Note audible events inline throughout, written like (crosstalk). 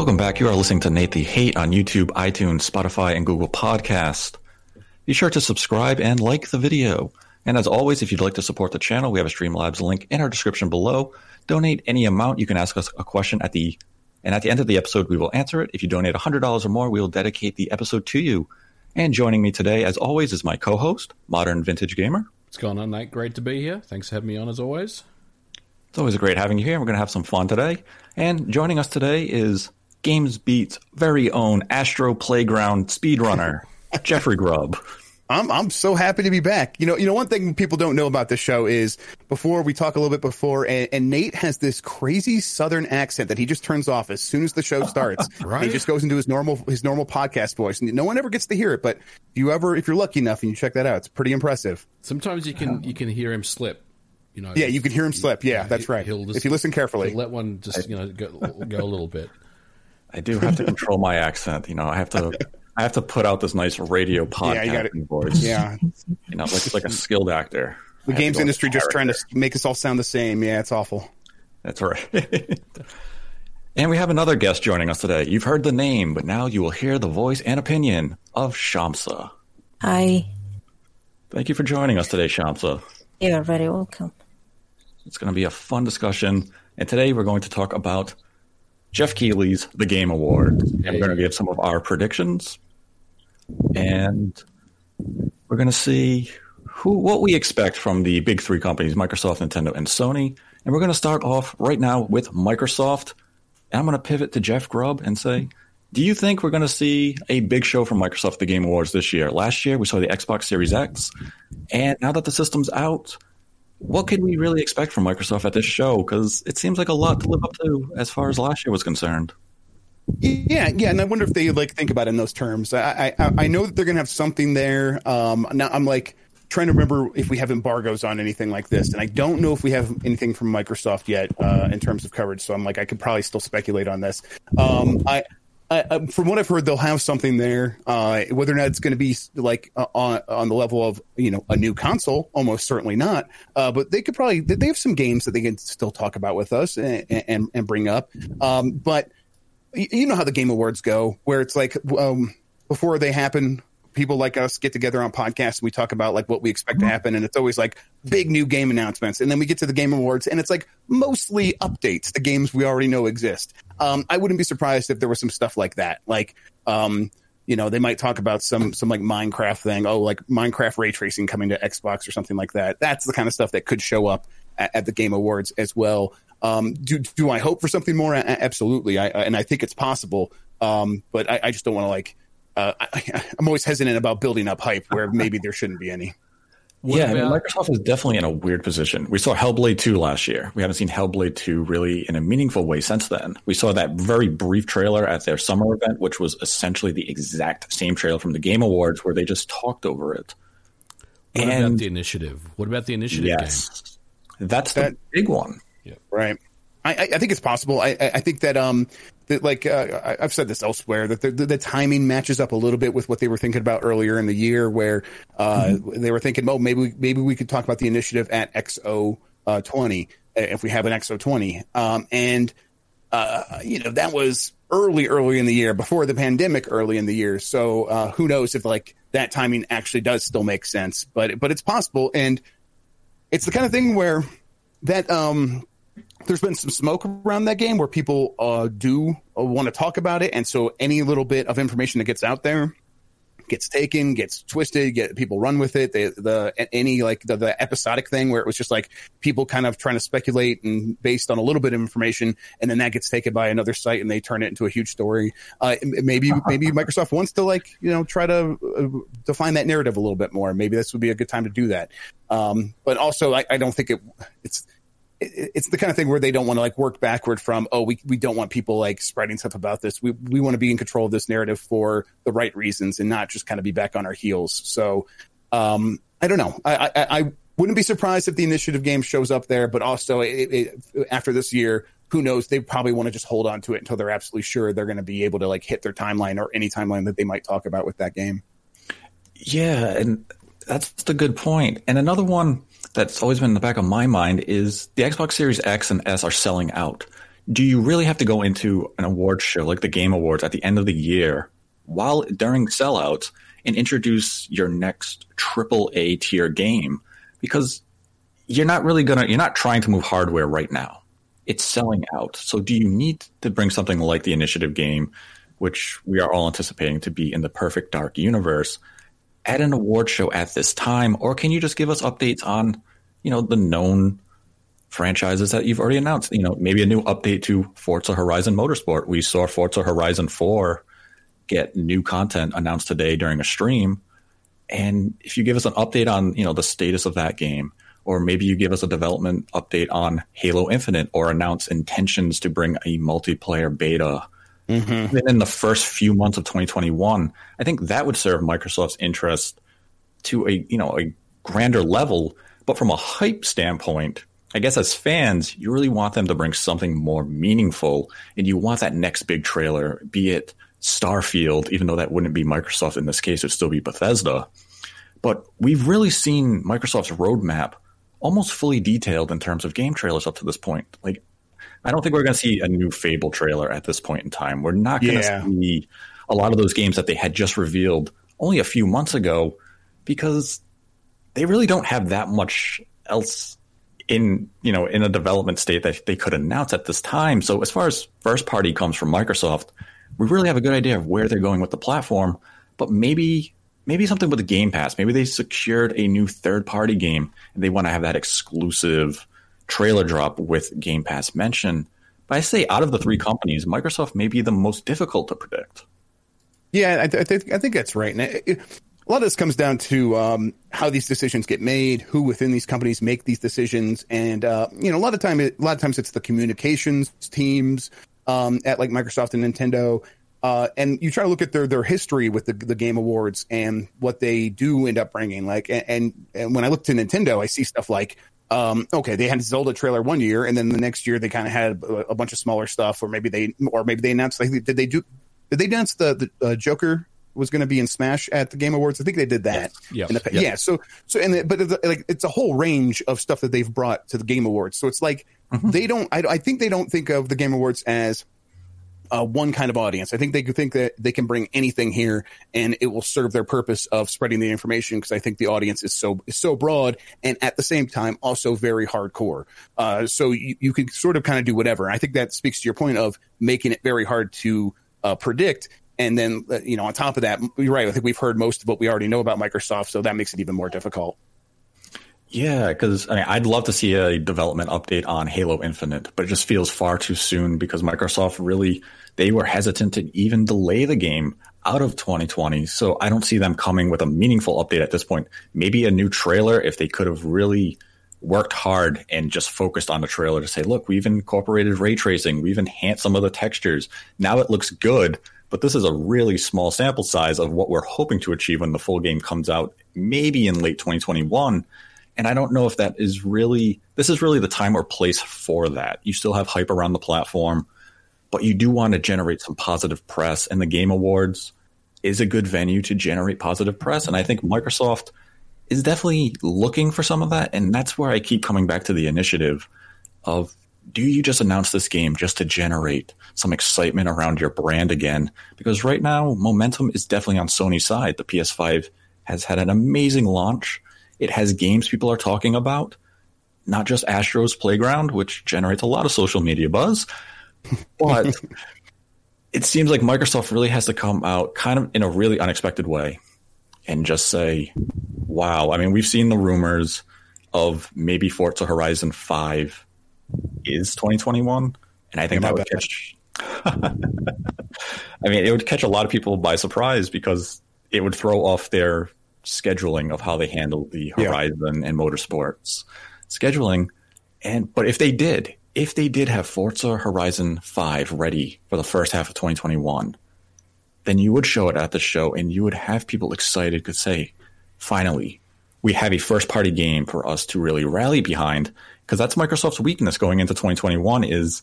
Welcome back. You are listening to Nate the Hate on YouTube, iTunes, Spotify, and Google Podcast. Be sure to subscribe and like the video. And as always, if you'd like to support the channel, we have a Streamlabs link in our description below. Donate any amount. You can ask us a question at the and at the end of the episode, we will answer it. If you donate $100 or more, we will dedicate the episode to you. And joining me today, as always, is my co-host, Modern Vintage Gamer. What's going on, Nate? Great to be here. Thanks for having me on as always. It's always great having you here. We're going to have some fun today. And joining us today is GamesBeat's very own Astro Playground speedrunner, (laughs) Jeffrey Grubb. I'm I'm so happy to be back. You know, you know, one thing people don't know about this show is before we talk a little bit before, and, and Nate has this crazy Southern accent that he just turns off as soon as the show starts. (laughs) right. He just goes into his normal his normal podcast voice, and no one ever gets to hear it. But if you ever, if you're lucky enough, and you check that out, it's pretty impressive. Sometimes you can you can hear him slip. You know, yeah, you can hear him slip. Yeah, that's right. Just, if you listen carefully, let one just you know go, go a little bit. I do have to control my accent. You know, I have to I have to put out this nice radio podcast yeah, voice. Yeah, you know, like like a skilled actor. The games industry just trying to make us all sound the same. Yeah, it's awful. That's right. (laughs) and we have another guest joining us today. You've heard the name, but now you will hear the voice and opinion of Shamsa. Hi. Thank you for joining us today, Shamsa. You're very welcome. It's going to be a fun discussion, and today we're going to talk about Geoff Keighley's The Game Award, and we're going to give some of our predictions and we're going to see who what we expect from the big three companies Microsoft, Nintendo, and Sony. And we're going to start off right now with Microsoft. And I'm going to pivot to Jeff Grubb and say, do you think we're going to see a big show from Microsoft the Game Awards this year? Last year we saw the Xbox Series X, and now that the system's out, what can we really expect from Microsoft at this show? Because it seems like a lot to live up to as far as last year was concerned. Yeah, yeah, and I wonder if they like think about it in those terms. I I, I know that they're gonna have something there. Um, now I'm like trying to remember if we have embargoes on anything like this, and I don't know if we have anything from Microsoft yet uh, in terms of coverage. So I'm like, I could probably still speculate on this. Um, I, I, from what I've heard, they'll have something there. Uh, whether or not it's going to be like uh, on on the level of you know a new console, almost certainly not. Uh, but they could probably they have some games that they can still talk about with us and and, and bring up. Um, but you know how the game awards go, where it's like um, before they happen, people like us get together on podcasts and we talk about like what we expect to mm-hmm. happen, and it's always like big new game announcements, and then we get to the game awards, and it's like mostly updates the games we already know exist. Um, I wouldn't be surprised if there was some stuff like that, like. Um, you know, they might talk about some some like Minecraft thing. Oh, like Minecraft ray tracing coming to Xbox or something like that. That's the kind of stuff that could show up at, at the Game Awards as well. Um, do do I hope for something more? Absolutely, I, and I think it's possible. Um, but I, I, just don't want to like. Uh, I, (laughs) am always hesitant about building up hype where maybe there shouldn't be any. What yeah, about- I mean, Microsoft is definitely in a weird position. We saw Hellblade 2 last year. We haven't seen Hellblade 2 really in a meaningful way since then. We saw that very brief trailer at their summer event, which was essentially the exact same trailer from the Game Awards where they just talked over it. What and, about the initiative? What about the initiative yes, game? That's the that, big one. Yeah. Right. I, I think it's possible. I, I think that um that like uh, I've said this elsewhere that the, the, the, timing matches up a little bit with what they were thinking about earlier in the year, where uh, mm-hmm. they were thinking, oh, maybe we, maybe we could talk about the initiative at XO uh, twenty if we have an XO twenty, um, and uh, you know that was early, early in the year before the pandemic, early in the year. So uh, who knows if like that timing actually does still make sense, but but it's possible, and it's the kind of thing where that um there's been some smoke around that game where people uh, do uh, want to talk about it, and so any little bit of information that gets out there gets taken, gets twisted, get people run with it. The the any like the, the episodic thing where it was just like people kind of trying to speculate and based on a little bit of information, and then that gets taken by another site and they turn it into a huge story. Uh, maybe maybe Microsoft wants to like you know try to uh, define that narrative a little bit more. Maybe this would be a good time to do that. Um, but also, I, I don't think it it's it's the kind of thing where they don't want to like work backward from oh we, we don't want people like spreading stuff about this. We we want to be in control of this narrative for the right reasons and not just kind of be back on our heels. So um i don't know. I i, I wouldn't be surprised if the initiative game shows up there but also it, it, after this year who knows? They probably want to just hold on to it until they're absolutely sure they're going to be able to like hit their timeline or any timeline that they might talk about with that game. Yeah and that's the good point. And another one that's always been in the back of my mind is the Xbox Series X and S are selling out. do you really have to go into an award show like the Game Awards at the end of the year while during sellouts and introduce your next triple A tier game? Because you're not really gonna you're not trying to move hardware right now. It's selling out. So do you need to bring something like the initiative game, which we are all anticipating to be in the perfect dark universe, at an award show at this time, or can you just give us updates on, you know, the known franchises that you've already announced? You know, maybe a new update to Forza Horizon Motorsport. We saw Forza Horizon 4 get new content announced today during a stream. And if you give us an update on, you know, the status of that game, or maybe you give us a development update on Halo Infinite or announce intentions to bring a multiplayer beta mm-hmm. in the first few months of 2021, I think that would serve Microsoft's interest to a you know a grander level. But from a hype standpoint, I guess as fans, you really want them to bring something more meaningful, and you want that next big trailer, be it Starfield, even though that wouldn't be Microsoft in this case, it'd still be Bethesda. But we've really seen Microsoft's roadmap almost fully detailed in terms of game trailers up to this point. Like I don't think we're going to see a new Fable trailer at this point in time. We're not going to yeah. see a lot of those games that they had just revealed only a few months ago because they really don't have that much else in you know in a development state that they could announce at this time. So as far as first party comes from Microsoft, we really have a good idea of where they're going with the platform, but maybe maybe something with the Game Pass. Maybe they secured a new third party game and they want to have that exclusive trailer drop with Game Pass mention. But I say out of the three companies, Microsoft may be the most difficult to predict. Yeah, I, th- I think I think that's right. And it, it, a lot of this comes down to um, how these decisions get made, who within these companies make these decisions, and uh, you know, a lot of time, a lot of times, it's the communications teams um, at like Microsoft and Nintendo. Uh, and you try to look at their their history with the, the game awards and what they do end up bringing. Like, and, and when I look to Nintendo, I see stuff like um, okay, they had Zelda trailer one year, and then the next year they kind of had a, a, bunch of smaller stuff, or maybe they, or maybe they announced like did they do? Did they announce the the uh, Joker was going to be in Smash at the Game Awards? I think they did that. Yeah, yep. yeah. So so and the, but like it's a whole range of stuff that they've brought to the Game Awards. So it's like mm-hmm. they don't. I, I think they don't think of the Game Awards as uh, one kind of audience. I think they think that they can bring anything here, and it will serve their purpose of spreading the information because I think the audience is so is so broad, and at the same time also very hardcore. Uh, so you, you can sort of kind of do whatever. I think that speaks to your point of making it very hard to uh, predict. And then uh, you know, on top of that, you're right. I think we've heard most of what we already know about Microsoft, so that makes it even more difficult. Yeah, because I mean, I'd love to see a development update on Halo Infinite, but it just feels far too soon because Microsoft really they were hesitant to even delay the game out of 2020. So I don't see them coming with a meaningful update at this point. Maybe a new trailer if they could have really worked hard and just focused on the trailer to say, look, we've incorporated ray tracing, we've enhanced some of the textures. Now it looks good, but this is a really small sample size of what we're hoping to achieve when the full game comes out, maybe in late 2021. And I don't know if that is really, this is really the time or place for that. You still have hype around the platform but you do want to generate some positive press, and the Game Awards is a good venue to generate positive press. And I think Microsoft is definitely looking for some of that. And that's where I keep coming back to the initiative of do you just announce this game just to generate some excitement around your brand again? Because right now, momentum is definitely on Sony's side. The PS5 has had an amazing launch. It has games people are talking about, not just Astro's Playground, which generates a lot of social media buzz, (laughs) but it seems like Microsoft really has to come out kind of in a really unexpected way and just say, wow. I mean, we've seen the rumors of maybe Forza Horizon 5 is 2021. And I think that would catch. (laughs) I mean, it would catch a lot of people by surprise because it would throw off their scheduling of how they handle the Horizon yeah. and Motorsports scheduling. And but if they did, if they did have Forza Horizon 5 ready for the first half of 2021, then you would show it at the show and you would have people excited could say, finally, we have a first party game for us to really rally behind. Because that's Microsoft's weakness going into 2021 is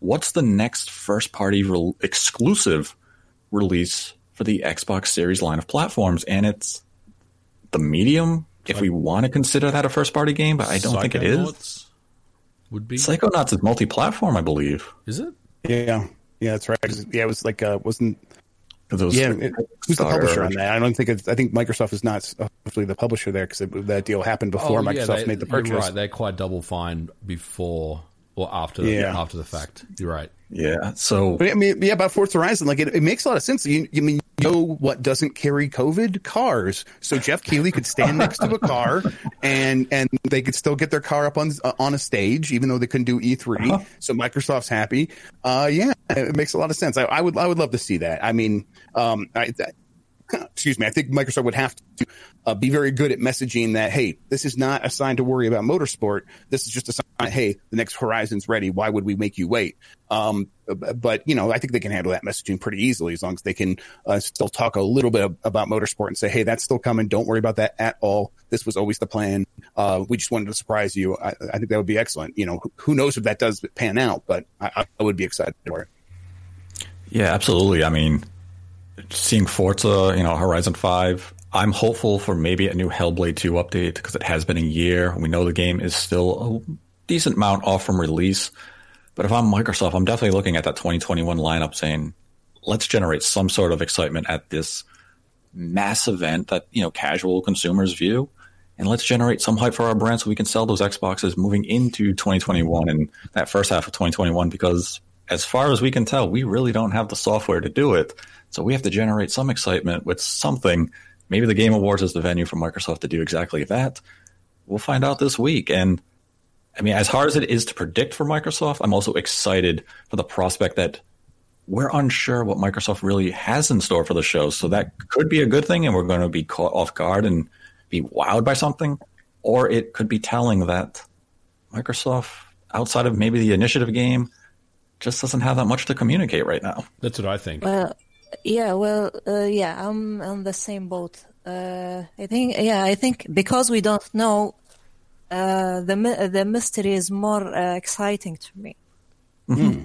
what's the next first party re- exclusive release for the Xbox Series line of platforms? And it's the medium, if we want to consider that a first party game, but I don't think it is would be. Psychonauts is multi-platform, I believe. Is it? Yeah, yeah, that's right. Yeah, it was like uh, wasn't. 'Cause it was Yeah, it- who's the publisher on that? I don't think it's. I think Microsoft is not officially the publisher there because that deal happened before Oh, yeah, Microsoft they- made the you're purchase. right. They're quite double fine before or after the, Yeah. after the fact. You're right. Yeah. So But I mean, yeah, about Forza Horizon, like it, it makes a lot of sense. You, you mean you know what doesn't carry COVID? Cars. So Geoff Keighley could stand next to a car, (laughs) and and they could still get their car up on uh, on a stage, even though they couldn't do E3. Uh-huh. So Microsoft's happy. Uh, yeah, it makes a lot of sense. I, I would I would love to see that. I mean, um, I. That, excuse me, I think Microsoft would have to uh, be very good at messaging that, hey, this is not a sign to worry about motorsport. This is just a sign, hey, the next Horizon's ready. Why would we make you wait? Um, but, you know, I think they can handle that messaging pretty easily as long as they can uh, still talk a little bit about motorsport and say, hey, that's still coming. Don't worry about that at all. This was always the plan. Uh, we just wanted to surprise you. I, I think that would be excellent. You know, who- who knows if that does pan out, but I, I would be excited for it. yeah, absolutely. I mean, seeing Forza, you know, Horizon Five. I'm hopeful for maybe a new Hellblade 2 update because it has been a year. We know the game is still a decent amount off from release. But if I'm Microsoft, I'm definitely looking at that 2021 lineup saying, let's generate some sort of excitement at this mass event that, you know, casual consumers view. And let's generate some hype for our brand so we can sell those Xboxes moving into 2021 and that first half of 2021 because as far as we can tell, we really don't have the software to do it. So we have to generate some excitement with something. Maybe the Game Awards is the venue for Microsoft to do exactly that. We'll find out this week. And I mean, as hard as it is to predict for Microsoft, I'm also excited for the prospect that we're unsure what Microsoft really has in store for the show. So that could be a good thing, and we're going to be caught off guard and be wowed by something. Or it could be telling that Microsoft, outside of maybe the initiative game, just doesn't have that much to communicate right now. That's what I think. Well, yeah, well, uh, yeah, I'm on the same boat. Uh, I think, yeah, I think because we don't know, uh, the the mystery is more uh, exciting to me.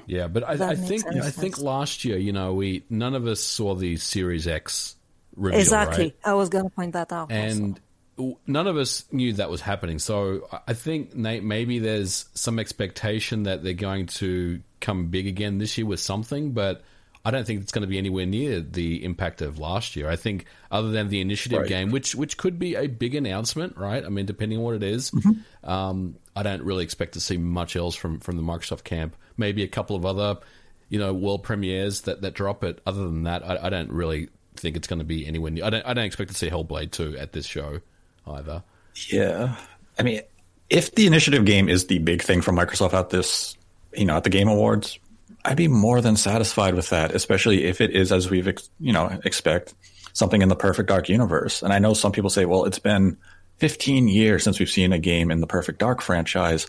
Yeah, but I, I think sense. I think last year, you know, we none of us saw the Series X reveal, exactly, right? I was gonna point that out. and w- none of us knew that was happening. So I- I think Nate, maybe there's some expectation that they're going to come big again this year with something, but I don't think it's going to be anywhere near the impact of last year. I think other than the initiative Right. game, which which could be a big announcement, right? I mean, depending on what it is, um, I don't really expect to see much else from from the Microsoft camp. Maybe a couple of other, you know, world premieres that that drop it. Other than that, I, I don't really think it's going to be anywhere near. I don't I don't expect to see Hellblade two at this show either. Yeah. I mean, if the initiative game is the big thing for Microsoft at this, you know, at the Game Awards, I'd be more than satisfied with that, especially if it is as we've, ex- you know, expect something in the Perfect Dark universe. And I know some people say, well, it's been 15 years since we've seen a game in the Perfect Dark franchise.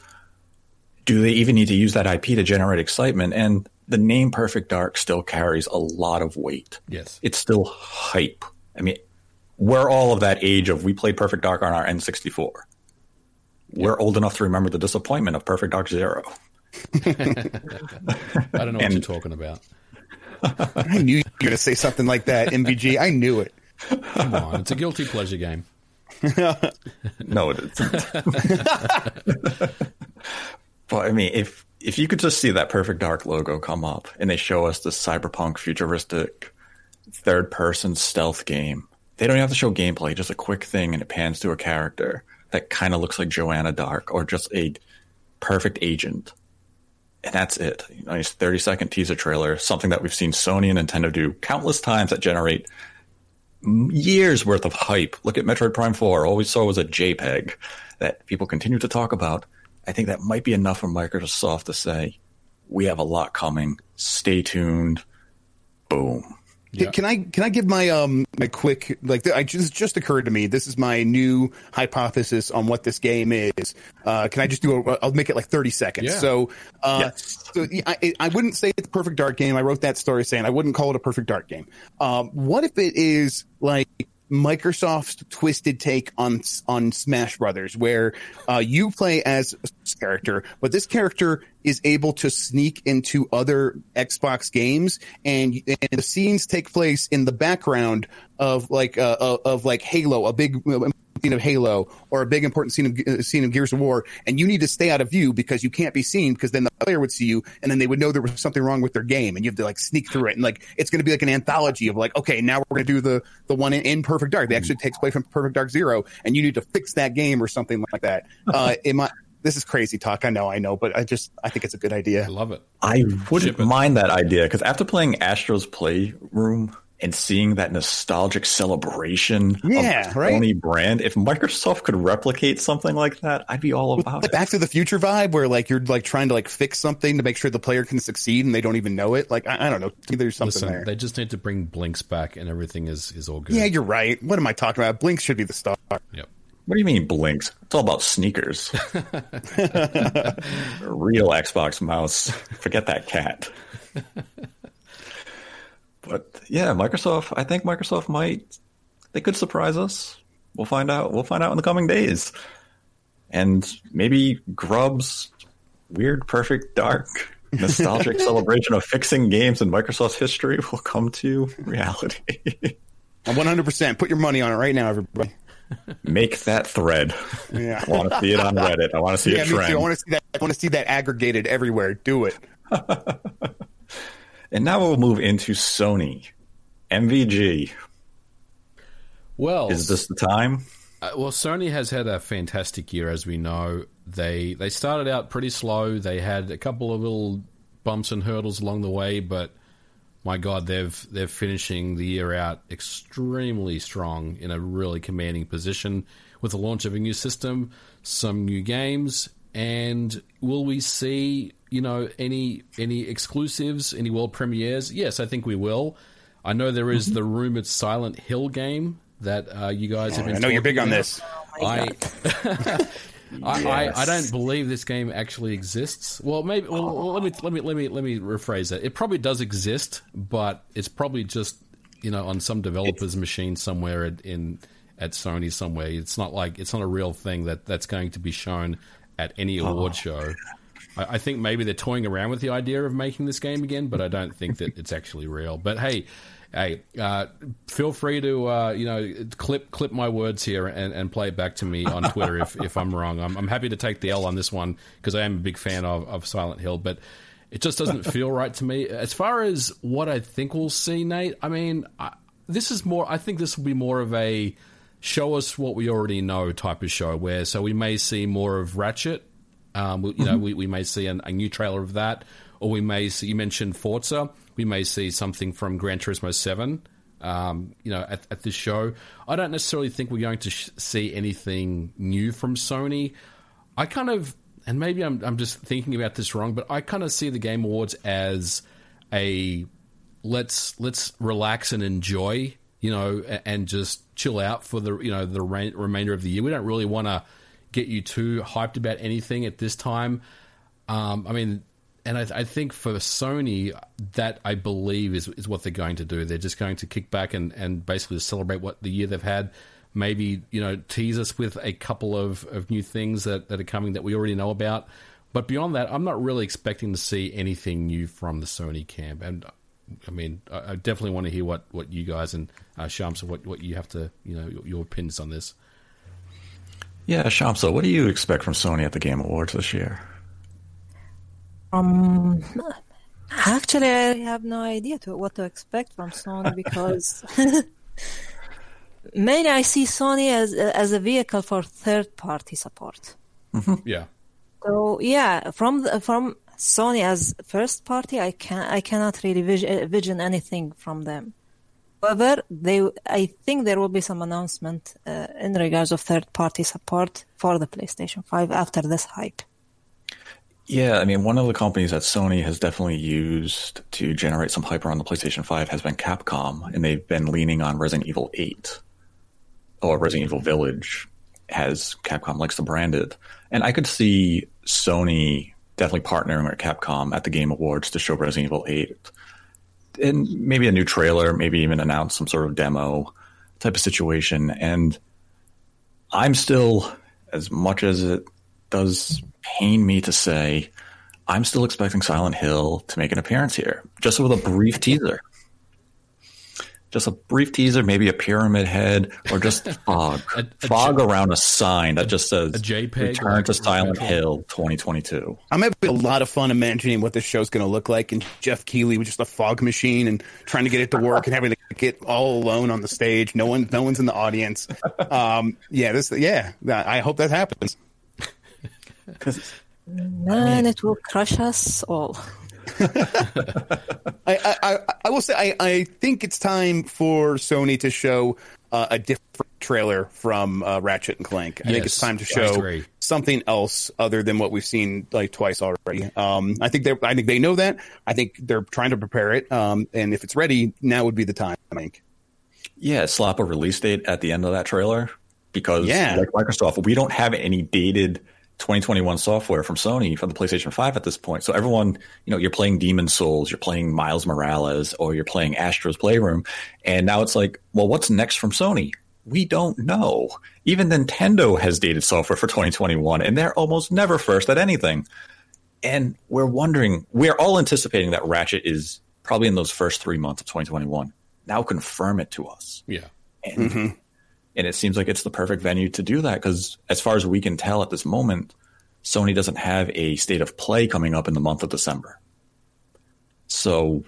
Do they even need to use that IP to generate excitement? And the name Perfect Dark still carries a lot of weight Yes. it's still hype. I mean, we're all of that age of we played Perfect Dark on our N64. We're old enough to remember the disappointment of Perfect Dark Zero. (laughs) I don't know what And- you're talking about. I knew you were going to say something like that, MVG. I knew it. Come on, it's a guilty pleasure game. (laughs) No, it isn't. (laughs) but I mean, if if you could just see that Perfect Dark logo come up and they show us this cyberpunk futuristic third person stealth game, they don't even have to show gameplay, just a quick thing and it pans to a character that kind of looks like Joanna Dark or just a perfect agent. And that's it. It's 30 second teaser trailer, something that we've seen Sony and Nintendo do countless times that generate years worth of hype. Look at Metroid Prime 4. All we saw was a JPEG that people continue to talk about. I think that might be enough for Microsoft to say, we have a lot coming. Stay tuned. Boom. Yeah. Can I can I give my um my quick like I just just occurred to me this is my new hypothesis on what this game is. Uh, can I just do a? I'll make it like thirty seconds. Yeah. So, uh, Yes. so I, I wouldn't say it's a perfect dark game. I wrote that story saying I wouldn't call it a perfect dark game. Um, what if it is like Microsoft's twisted take on on Smash Brothers, where uh, you play as a character, but this character is able to sneak into other Xbox games, and, and the scenes take place in the background of like uh, of, of like Halo, a big scene of Halo or a big important scene of uh, scene of Gears of War, and you need to stay out of view because you can't be seen because then the player would see you, and then they would know there was something wrong with their game, and you have to like sneak through it, and like it's going to be like an anthology of like, okay, now we're going to do the the one in, in Perfect Dark. That actually takes place from Perfect Dark Zero, and you need to fix that game or something like that. (laughs) Uh, it might. This is crazy talk. I know, I know, but I just I think it's a good idea. I love it. I wouldn't it. mind that idea because after playing Astro's Playroom and seeing that nostalgic celebration Yeah, of the right? Sony brand, if Microsoft could replicate something like that, I'd be all about Like it. Back to the Future vibe, where like you're like trying to like fix something to make sure the player can succeed, and they don't even know it. Like I, I don't know, there's something Listen, there. they just need to bring Blinx back, and everything is is all good. yeah, you're right. What am I talking about? Blinx should be the star. Yep. What do you mean Blinx? It's all about sneakers. (laughs) Real Xbox mouse. Forget that cat. (laughs) but yeah, Microsoft. I think Microsoft might. They could surprise us. We'll find out. We'll find out in the coming days. And maybe Grubb's weird, perfect, dark, (laughs) nostalgic celebration of fixing games in Microsoft's history will come to reality. (laughs) 100. percent Put your money on it right now, everybody. (laughs) Make that thread. Yeah. I want to see it on Reddit. I want to see Yeah, it me trend. I want to see that. I want to see that aggregated everywhere. Do it. And now we'll move into Sony. MVG. Well, Is this the time? Uh, well, Sony has had a fantastic year, as we know. They they started out pretty slow. They had a couple of little bumps and hurdles along the way, but my God, they've they're finishing the year out extremely strong in a really commanding position with the launch of a new system, some new games, and will we see you know any any exclusives, any world premieres? Yes, I think we will. I know there is the rumored Silent Hill game that uh, you guys have been. I know you're big talking on about. this. (laughs) I, I, I I don't believe this game actually exists. Well, maybe. Well, well, let me let me let me let me rephrase that. It probably does exist, but it's probably just you know on some developer's machine somewhere at, in at Sony somewhere. It's not like it's not a real thing that that's going to be shown at any award show. I, I think maybe they're toying around with the idea of making this game again, but I don't think that it's actually real. But hey, hey, uh, feel free to uh, you know clip clip my words here and, and play it back to me on Twitter if, if I'm wrong. I'm, I'm happy to take the L on this one because I am a big fan of, of Silent Hill, but it just doesn't feel right to me. As far as what I think we'll see, Nate, I mean, I, this is more. I think this will be more of a show us what we already know type of show, where so we may see more of Ratchet. Um, we- you know, we, we may see an, a new trailer of that, or we may see. You mentioned Forza. We may see something from Gran Turismo Seven. Um, you know, at, at this show, I don't necessarily think we're going to sh- see anything new from Sony. I kind of, and maybe I'm, I'm just thinking about this wrong, but I kind of see the Game Awards as a let's let's relax and enjoy, you know, and just chill out for the you know the re- remainder of the year. We don't really want to get you too hyped about anything at this time. Um, I mean, and I, I think for Sony, that I believe is is what they're going to do. They're just going to kick back and and basically celebrate what the year they've had. Maybe you know tease us with a couple of, of new things that, that are coming that we already know about. But beyond that, I'm not really expecting to see anything new from the Sony camp. And I mean, I, I definitely want to hear what, what you guys and uh, Shams, what what you have to you know your, your opinions on this. Yeah, Shamsa, what do you expect from Sony at the Game Awards this year? Um, actually, I have no idea to what to expect from Sony (laughs) because (laughs) mainly I see Sony as as a vehicle for third party support. Yeah, So yeah, from the, from Sony as first party, I can I cannot really vis- vision anything from them. However, they I think there will be some announcement uh, in regards of third party support for the PlayStation Five after this hype. Yeah, I mean, one of the companies that Sony has definitely used to generate some hype around the PlayStation 5 has been Capcom, and they've been leaning on Resident Evil 8 or Resident Evil Village, as Capcom likes to brand it. And I could see Sony definitely partnering with Capcom at the Game Awards to show Resident Evil 8. And maybe a new trailer, maybe even announce some sort of demo type of situation. And I'm still, as much as it does pain me to say, I'm still expecting Silent Hill to make an appearance here, just with a brief teaser. Just a brief teaser, maybe a pyramid head, or just (laughs) fog, A- a fog J- around a sign that just says a JPEG, "Return like to Silent retro- Hill 2022." I'm having a lot of fun imagining what this show's going to look like, and Geoff Keighley with just a fog machine and trying to get it to work, and having to get all alone on the stage. No one, no one's in the audience. Um, yeah, this, yeah. I hope that happens. (laughs) Man, it will crush us all. (laughs) I, I, I, I will say I, I think it's time for Sony to show uh, a different trailer from uh, Ratchet and Clank. I think it's time to show something else other than what we've seen like twice already. Um, I think they I think they know that. I think they're trying to prepare it. Um, and if it's ready, now would be the time. I think. Yeah, slap a release date at the end of that trailer because, Yeah. like Microsoft, we don't have any dated 2021 software from Sony for the PlayStation 5 at this point. So everyone, you know, you're playing Demon Souls, you're playing Miles Morales, or you're playing Astro's Playroom, and now it's like, well, what's next from Sony? We don't know. Even Nintendo has dated software for 2021, and they're almost never first at anything. And we're wondering, we're all anticipating that Ratchet is probably in those first three months of 2021. Now confirm it to us Yeah. and mm-hmm. And it seems like it's the perfect venue to do that because as far as we can tell at this moment sony doesn't have a state of play coming up in the month of december. So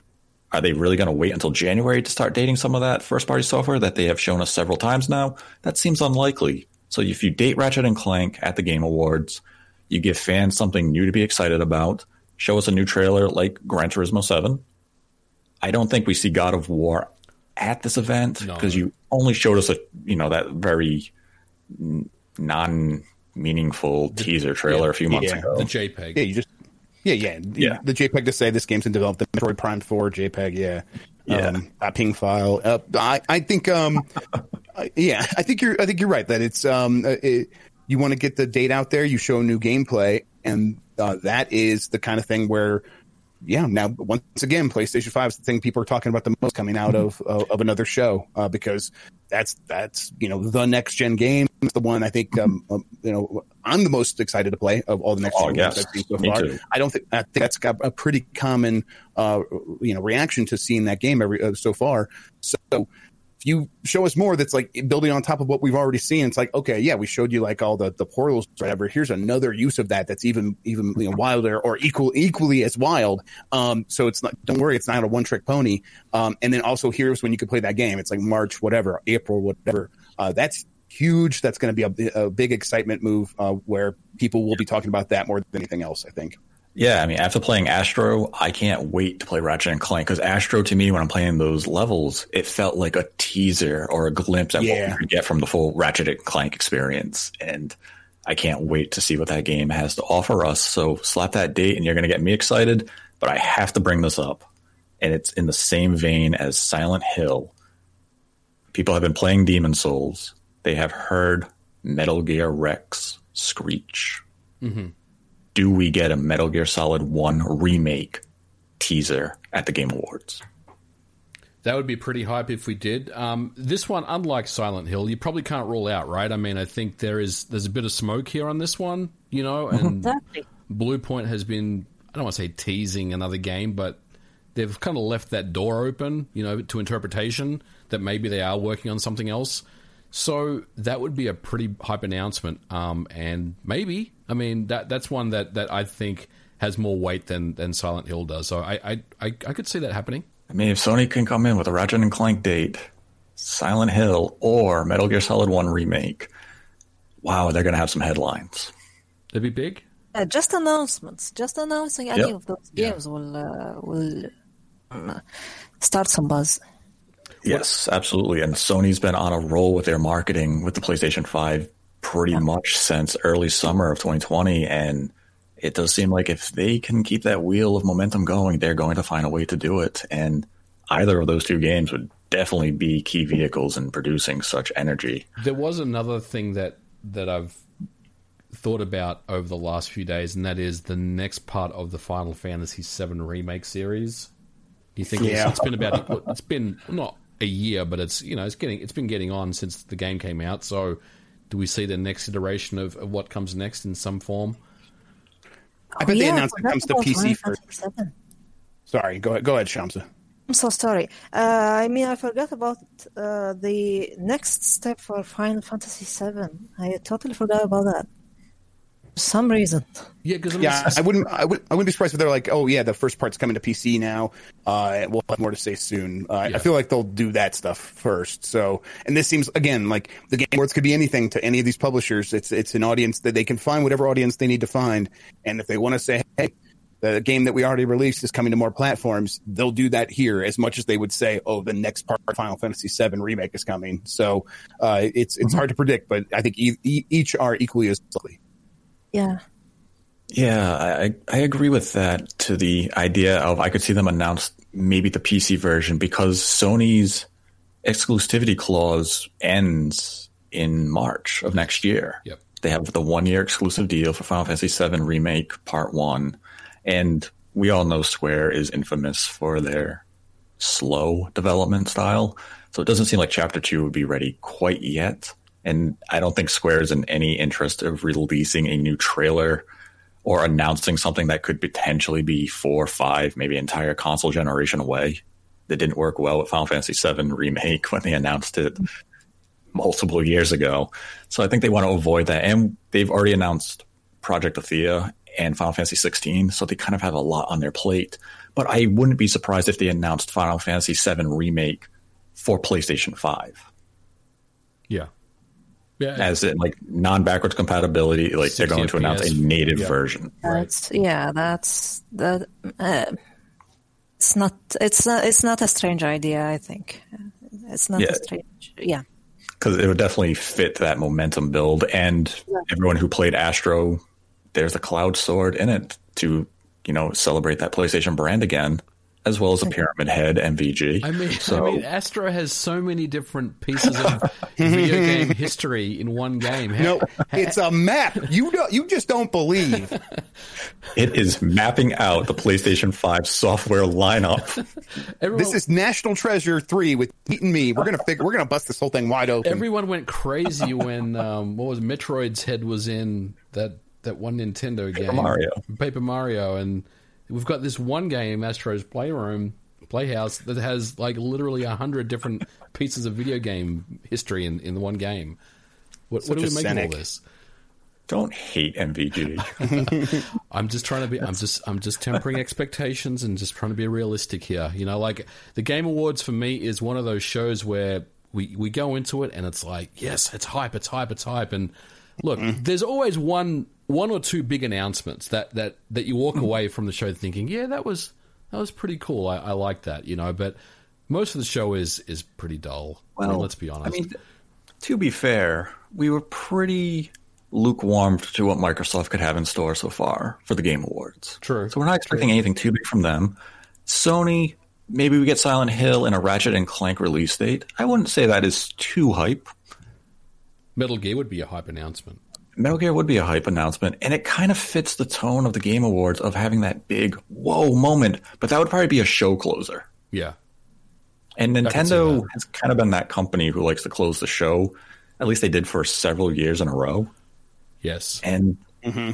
are they really going to wait until january to start dating some of that first party software that they have shown us several times now? That seems unlikely. So if you date ratchet and clank at the game awards you give fans something new to be excited about show us a new trailer like gran turismo 7 i don't think we see god of war at this event No. because you only showed us a you know that very non meaningful teaser trailer a few months yeah. ago. The JPEG. Yeah, you just. Yeah, yeah, Yeah. The JPEG to say this game's in development. The Metroid Prime Four JPEG. Yeah. Yeah. Um, a ping file. Uh, I I think. Um. (laughs) I- yeah, I think you're. I think you're right that it's. Um. uh, It, you want to get the date out there. You show new gameplay, and uh, that is the kind of thing where. Yeah. Now, once again, PlayStation Five is the thing people are talking about the most coming out of of, of another show uh, because that's that's you know the next gen game. It's the one I think um, um you know I'm the most excited to play of all the next Oh, gen yes. games I've seen so Me far. too. I don't think I think that's got a pretty common uh you know reaction to seeing that game every uh, so far. So if you show us more that's like building on top of what we've already seen, it's like okay, yeah, we showed you like all the the portals, or whatever. Here's another use of that that's even even you know, wilder or equal equally as wild. Um, so it's not don't worry, it's not a one trick pony. Um, and then also here's when you can play that game. It's like March, whatever, April, whatever. Uh, that's huge. That's going to be a, a big excitement move uh, where people will be talking about that more than anything else. I think. Yeah, I mean, after playing Astro, I can't wait to play Ratchet and Clank because Astro, to me, when I'm playing those levels, it felt like a teaser or a glimpse at what Yeah. we could get from the full Ratchet and Clank experience. And I can't wait to see what that game has to offer us. So slap that date, and you're going to get me excited. But I have to bring this up, and it's in the same vein as Silent Hill. People have been playing Demon Souls. They have heard Metal Gear Rex screech mm-hmm. Do we get a Metal Gear Solid 1 remake teaser at the Game Awards? That would be pretty hype if we did. Um, this one, unlike Silent Hill, you probably can't rule out, right? I mean, I think there is there's a bit of smoke here on this one, you know, (laughs) and Exactly. Bluepoint has been I don't want to say teasing another game, but they've kind of left that door open, you know, to interpretation that maybe they are working on something else. So that would be a pretty hype announcement, um, and maybe I mean that that's one that, that I think has more weight than, than Silent Hill does. So I, I I I could see that happening. I mean, if Sony can come in with a Ratchet and Clank date, Silent Hill, or Metal Gear Solid 1 remake, wow, they're going to have some headlines. That'd be big. Uh, just announcements. Just announcing any Yep. of those games will uh, will um, start some buzz. Yes, absolutely. And Sony's been on a roll with their marketing with the PlayStation 5 pretty much since early summer of 2020. And it does seem like if they can keep that wheel of momentum going, they're going to find a way to do it. And either of those two games would definitely be key vehicles in producing such energy. There was another thing that that I've thought about over the last few days, and that is the next part of the Final Fantasy VII remake series. Do you think it's- Yeah. it's been about it's been not a year, but it's you know it's getting it's been getting on since the game came out. So, do we see the next iteration of, of what comes next in some form? I bet they yeah, announced it comes to PC first. Sorry, go ahead. Go ahead, Shamsa. I'm so sorry. Uh, I mean, I forgot about uh, the next step for Final Fantasy VII. I totally forgot about that. For some reason. Yeah, because Yeah, I wouldn't. I, would, I wouldn't be surprised if they're like, "Oh yeah, the first part's coming to PC now. Uh, we'll have more to say soon." Uh, Yeah. I feel like they'll do that stuff first. So, and this seems again like the Game Awards could be anything to any of these publishers. It's it's an audience that they can find whatever audience they need to find, and if they want to say, "Hey, the game that we already released is coming to more platforms," they'll do that here as much as they would say, "Oh, the next part of Final Fantasy VII remake is coming." So, uh, it's it's hard to predict, but I think e- e- each are equally as likely. Yeah. Yeah, I, I agree with that to the idea of I could see them announce maybe the PC version because Sony's exclusivity clause ends in March of next year. Yep. They have the one year exclusive deal for Final Fantasy VII Remake Part 1. And we all know Square is infamous for their slow development style. So it doesn't seem like Chapter 2 would be ready quite yet. And I don't think Square is in any interest of releasing a new trailer or announcing something that could potentially be four, five, maybe entire console generation away. That didn't work well with Final Fantasy VII Remake (laughs) when they announced it multiple years ago. So I think they want to avoid that. And they've already announced Project Athia and Final Fantasy 16, so they kind of have a lot on their plate. But I wouldn't be surprised if they announced Final Fantasy VII Remake for PlayStation 5 yeah, yeah. as in like non-backwards compatibility like they're 60 going to announce a native Yeah. version That's yeah. That's that. Uh, it's not. It's not. It's not a strange idea. I think it's not Yeah. a strange. Yeah. because it would definitely fit that momentum build and everyone who played astro there's a cloud sword in it to you know celebrate that playstation brand again as well as a pyramid head mvg I mean, so I mean, Astro has so many different pieces of (laughs) video game history in one game. How- No, it's a map. You don't, you just don't believe. (laughs) it is mapping out the playstation 5 software lineup (laughs) everyone, This is National Treasure three with Pete and me. We're gonna figure. We're gonna bust this whole thing wide open. everyone went crazy when um, what was Metroid's head was in that that one Nintendo game, Mario. Paper Mario, and we've got this one game, Astro's Playroom, Playhouse, that has like literally a hundred different (laughs) pieces of video game history in, in the one game. What, what do we make all this? don't hate mvg (laughs) (laughs) I'm just trying to be. I'm just. I'm just tempering expectations and just trying to be realistic here. You know, like the Game Awards for me is one of those shows where we we go into it and it's like, yes, it's hype, it's hype, it's hype. And look, mm-hmm. there's always one one or two big announcements that that that you walk away from the show thinking, yeah, that was that was pretty cool. I, I like that. You know, but most of the show is is pretty dull. I mean, let's be honest. I mean, to be fair, we were pretty lukewarm to what Microsoft could have in store so far for the Game Awards. True. So we're not expecting anything too big from them. Sony, maybe we get Silent Hill and a Ratchet and Clank release date. I wouldn't say that is too hype. Metal Gear would be a hype announcement. Metal Gear would be a hype announcement, and it kind of fits the tone of the Game Awards of having that big whoa moment, but that would probably be a show closer. Yeah. And Nintendo has kind of been that company who likes to close the show. At least they did for several years in a row. Yes. And mm-hmm.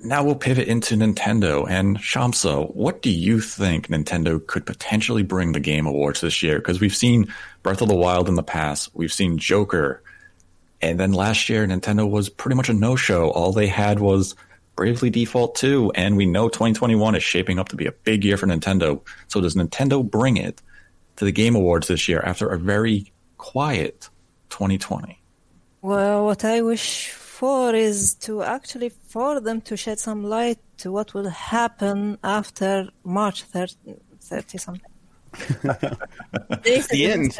now we'll pivot into Nintendo. And Shamsa, what do you think Nintendo could potentially bring the Game Awards this year? Because we've seen Breath of the Wild in the past, we've seen Joker, and then last year Nintendo was pretty much a no-show. All they had was Bravely Default 2, and we know 2021 is shaping up to be a big year for Nintendo. So does Nintendo bring it to the Game Awards this year after a very quiet 2020? Well, what I wish for is to actually for them to shed some light to what will happen after March 30, 30 something. The end.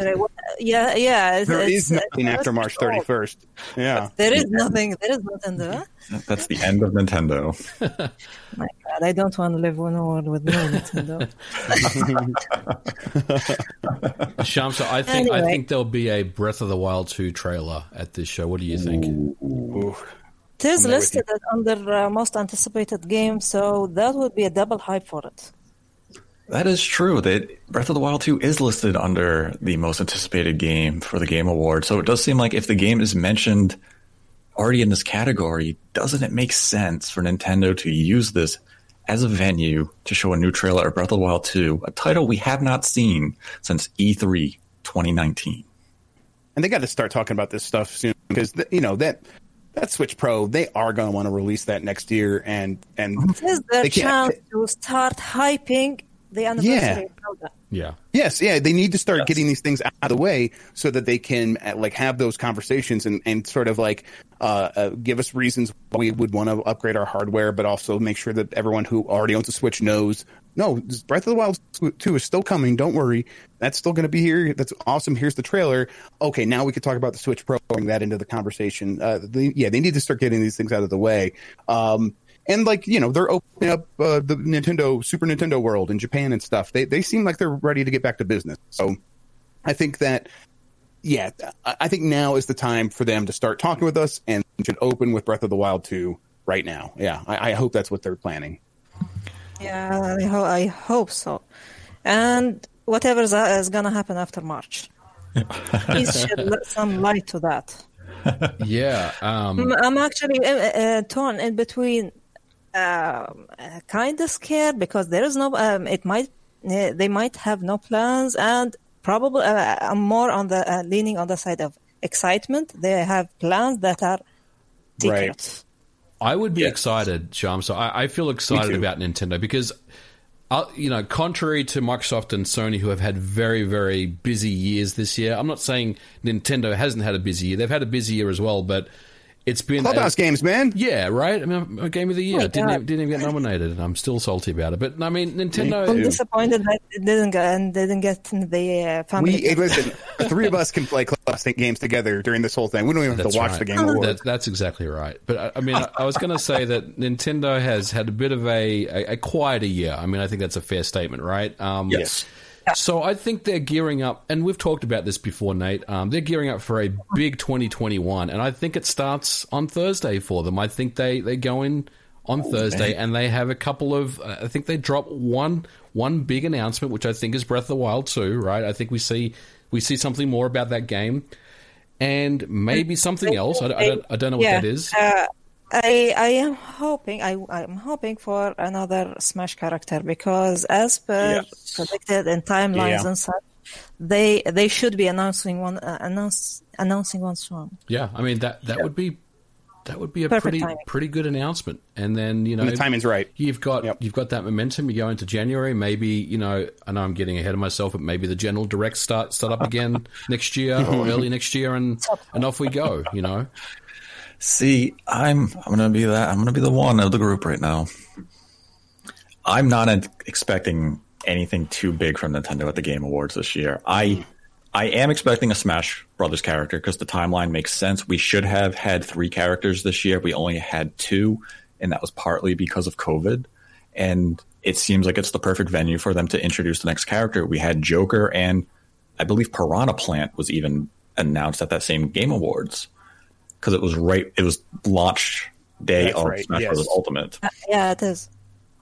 Yeah, yeah. it's- There it's- is nothing after March 31st. Yeah. There is nothing. There is nothing there. That's the end of Nintendo. (laughs) My God, I don't want to live in a world with no Nintendo. (laughs) Shamsa, I think I think there'll be a Breath of the Wild 2 trailer at this show. What do you think? It is there listed as under uh, most anticipated game, so that would be a double hype for it. That is true. That Breath of the Wild 2 is listed under the most anticipated game for the Game Award. So it does seem like if the game is mentioned already in this category, doesn't it make sense for Nintendo to use this as a venue to show a new trailer of Breath of the Wild 2, a title we have not seen since E E3 2019. and they got to start talking about this stuff soon because you know that that Switch Pro they are going to want to release that next year, and and This is their They can't- chance to start hyping the anniversary of Zelda. Yeah. Yes, yeah, they need to start Yes. getting these things out of the way so that they can uh, like have those conversations and, and sort of like uh, uh, give us reasons why we would want to upgrade our hardware, but also make sure that everyone who already owns a Switch knows no, Breath of the Wild two is still coming. Don't worry, that's still going to be here. That's awesome. Here's the trailer. Okay, now we could talk about the Switch Pro, bring that into the conversation. Uh, they, yeah, they need to start getting these things out of the way. Um, and like you know they're opening up uh, the Nintendo Super Nintendo World in Japan and stuff. They they seem like they're ready to get back to business. So I think that yeah, I I think now is the time for them to start talking with us and should open with Breath of the Wild 2 right now. Yeah, I, I hope that's what they're planning. Yeah, I, ho- I hope so. And whatever is going to happen after March, (laughs) please shed li- some light to that. (laughs) Yeah. Um, I'm- I'm actually uh, uh, torn in between. Um, uh, kind of scared because there is no. Um, it might uh, they might have no plans, and probably uh, I'm more on the uh, leaning on the side of excitement. They have plans that are secret. Right. I would be Yes. excited, Sham. So I, I feel excited about Nintendo because, uh, you know, contrary to Microsoft and Sony, who have had very, very busy years this year, I'm not saying Nintendo hasn't had a busy year. They've had a busy year as well, but it's been a- Clubhouse games, man. yeah, right. I mean, a game of the year Oh didn't even, didn't even get nominated, and I'm still salty about it. But I mean, Nintendo. I'm disappointed that it didn't get and didn't get in the uh, family. We hey, listen. the three of us can play Clubhouse games together during this whole thing. We don't even have That's to watch right. the game award. That, that's exactly right. But I, I mean, I, I was going to say that Nintendo has had a bit of a, a, a quieter year. I mean, I think that's a fair statement, right? Um, Yes. So I think they're gearing up, and we've talked about this before, Nate. Um, they're gearing up for a big 2021, and I think it starts on Thursday for them. I think they they go in on Thursday, and they have a couple of. Uh, I think they drop one one big announcement, which I think is Breath of the Wild 2, right? I think we see we see something more about that game, and maybe something else. I, I don't I don't know what Yeah, that is. Uh, I I am hoping I I'm hoping for another Smash character because as per Yes. predicted in timelines Yeah. and such, they they should be announcing one uh, announce announcing one soon. Yeah, I mean that that would be that would be a Perfect pretty timing. pretty good announcement. And then you know And the timing's right. You've got Yep. you've got that momentum. You go into January. Maybe you know. I know I'm getting ahead of myself, but maybe the general direct start start up again (laughs) next year or early next year, and and off we go. You know. See, I'm I'm gonna be that I'm gonna be the one of the group right now. I'm not expecting anything too big from Nintendo at the Game Awards this year. I I am expecting a Smash Brothers character because the timeline makes sense. We should have had three characters this year. We only had two, and that was partly because of COVID. And it seems like it's the perfect venue for them to introduce the next character. We had Joker, and I believe Piranha Plant was even announced at that same Game Awards because it was right. It was launch day That's of right, Smash yes. Bros. Ultimate. Uh, yeah, it is.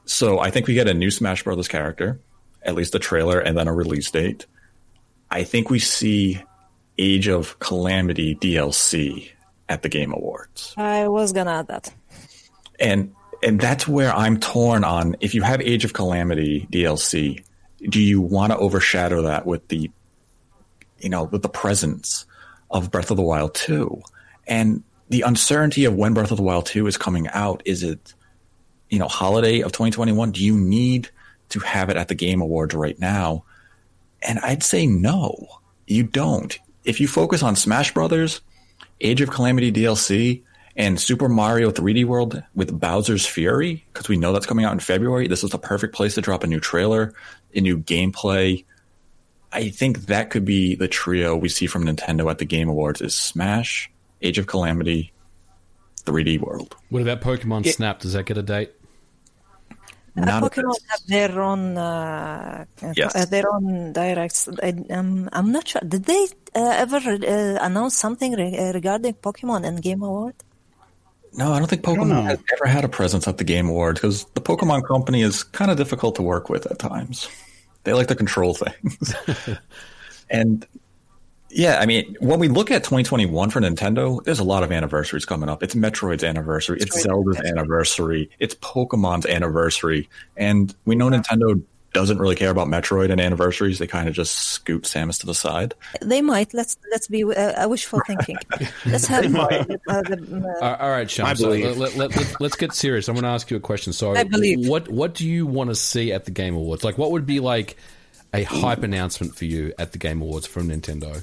So I think we get a new Smash Brothers character, at least a trailer, and then a release date. I think we see Age of Calamity DLC at the Game Awards, I was gonna add that. and and that's where I'm torn on. If you have Age of Calamity DLC, do you want to overshadow that with the, you know, with the presence of Breath of the Wild 2 and the uncertainty of when Breath of the Wild 2 is coming out? Is it you know, holiday of 2021, do you need to have it at the Game Awards right now? And I'd say no, you don't. If you focus on Smash Brothers, Age of Calamity DLC, and Super Mario 3D World with Bowser's Fury, because we know that's coming out in February, this is the perfect place to drop a new trailer, a new gameplay. I think that could be the trio we see from Nintendo at the Game Awards is Smash, Age of Calamity, 3D World. What about Pokemon Snap? Does that get a date? Uh, Not a Pokemon have their own uh, Yes. uh, their own directs. I, um, I'm not sure. Did they uh, ever uh, announce something re- uh, regarding Pokemon and Game Award? No, I don't think don't Pokemon has ever had a presence at the Game Awards because the Pokemon Company is kind of difficult to work with at times. They like to control things. (laughs) and Yeah, I mean, when we look at 2021 for Nintendo, there's a lot of anniversaries coming up. It's Metroid's anniversary, it's Zelda's anniversary, it's Pokemon's anniversary, and we know Nintendo doesn't really care about Metroid and anniversaries. They kind of just scoot Samus to the side. They might. Let's let's be uh, wishful thinking. (laughs) let's have uh, the, uh, all right, Sean. So let, let, let, let, let's get serious. I'm going to ask you a question. So, I believe. what what do you want to see at the Game Awards? Like, what would be like a hype announcement for you at the Game Awards from Nintendo?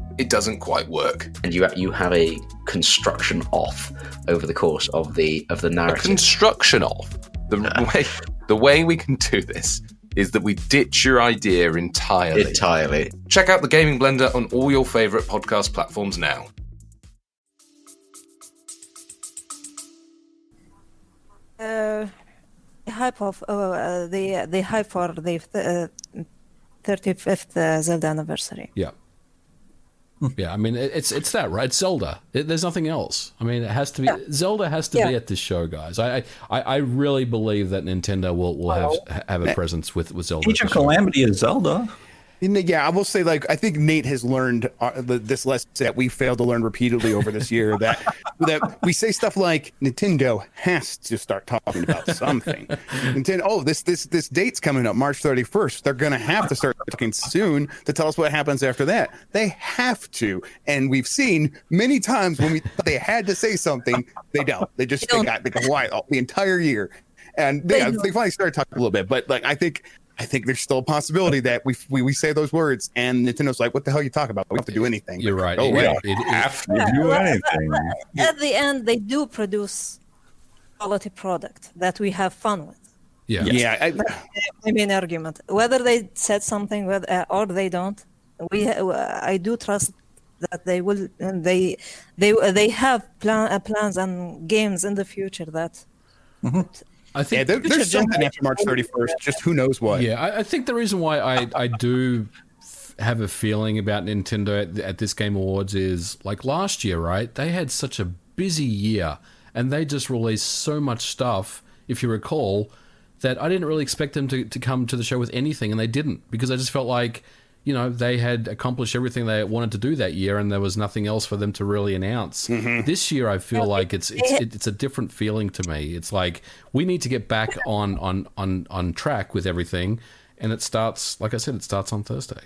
it doesn't quite work. And you you have a construction off over the course of the of the A narrative. construction of the (laughs) way the way we can do this is that we ditch your idea entirely. Entirely. Check out the Gaming Blender on all your favorite podcast platforms now. uh, hype of oh, uh, the the hype for the thirty fifth uh, Zelda anniversary. Yeah. Yeah, I mean it's it's that right. It's Zelda. It, there's nothing else. I mean, it has to be Yeah. Zelda has to be at this show, guys. I, I I really believe that Nintendo will will have have a eh, presence with with Zelda. Age at of the show. Calamity is Zelda. And, Yeah, I will say, like, I think Nate has learned uh, the, this lesson that we failed to learn repeatedly over this year. (laughs) That that we say stuff like Nintendo has to start talking about something. (laughs) Nintendo, oh, this this this date's coming up, March thirty first. They're gonna have to start talking soon to tell us what happens after that. They have to, and we've seen many times when we thought they had to say something, they don't. They just they got they go quiet all, the entire year, and they, They they finally started talking a little bit. But like, I think I think there's still a possibility that we, we we say those words and Nintendo's like, what the hell are you talking about? We don't have to do anything. You're right. Oh, It- wait. it- it- Have to do anything. At the end, they do produce quality product that we have fun with. yeah. yeah. I, My main argument, whether they said something with, uh, or they don't, we uh, I do trust that they will. And they they they have plan, uh, plans and games in the future that. I yeah, think there, there's something after March 31st. Just who knows what. Yeah, I, I think the reason why I, I do have a feeling about Nintendo at, at this Game Awards is like last year, right? They had such a busy year and they just released so much stuff, if you recall, that I didn't really expect them to, to come to the show with anything and they didn't because I just felt like, you know, they had accomplished everything they wanted to do that year and there was nothing else for them to really announce. This year I feel like it's it's it's a different feeling to me. It's like we need to get back on on on on track with everything and it starts like I said it starts on Thursday.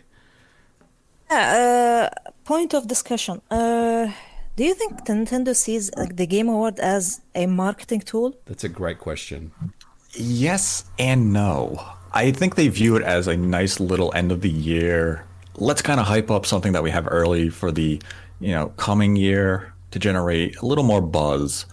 Yeah, uh, point of discussion. Uh, do you think Nintendo sees like, the Game Award as a marketing tool? That's a great question. Yes and no. I think they view it as a nice little end of the year. Let's kind of hype up something that we have early for the, you know, coming year to generate a little more buzz.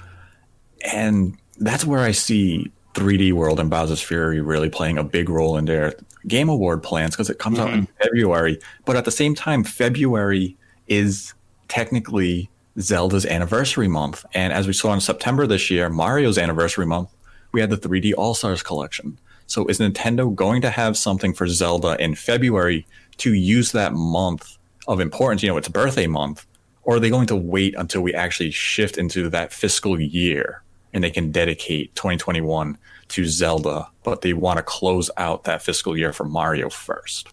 And that's where I see 3D World and Bowser's Fury really playing a big role in their Game Award plans because it comes out in mm-hmm. February. But at the same time, February is technically Zelda's anniversary month. And as we saw in September this year, Mario's anniversary month, we had the 3D All Stars collection. So is Nintendo going to have something for Zelda in February to use that month of importance? You know, it's birthday month. Or are they going to wait until we actually shift into that fiscal year and they can dedicate 2021 to Zelda, but they want to close out that fiscal year for Mario first?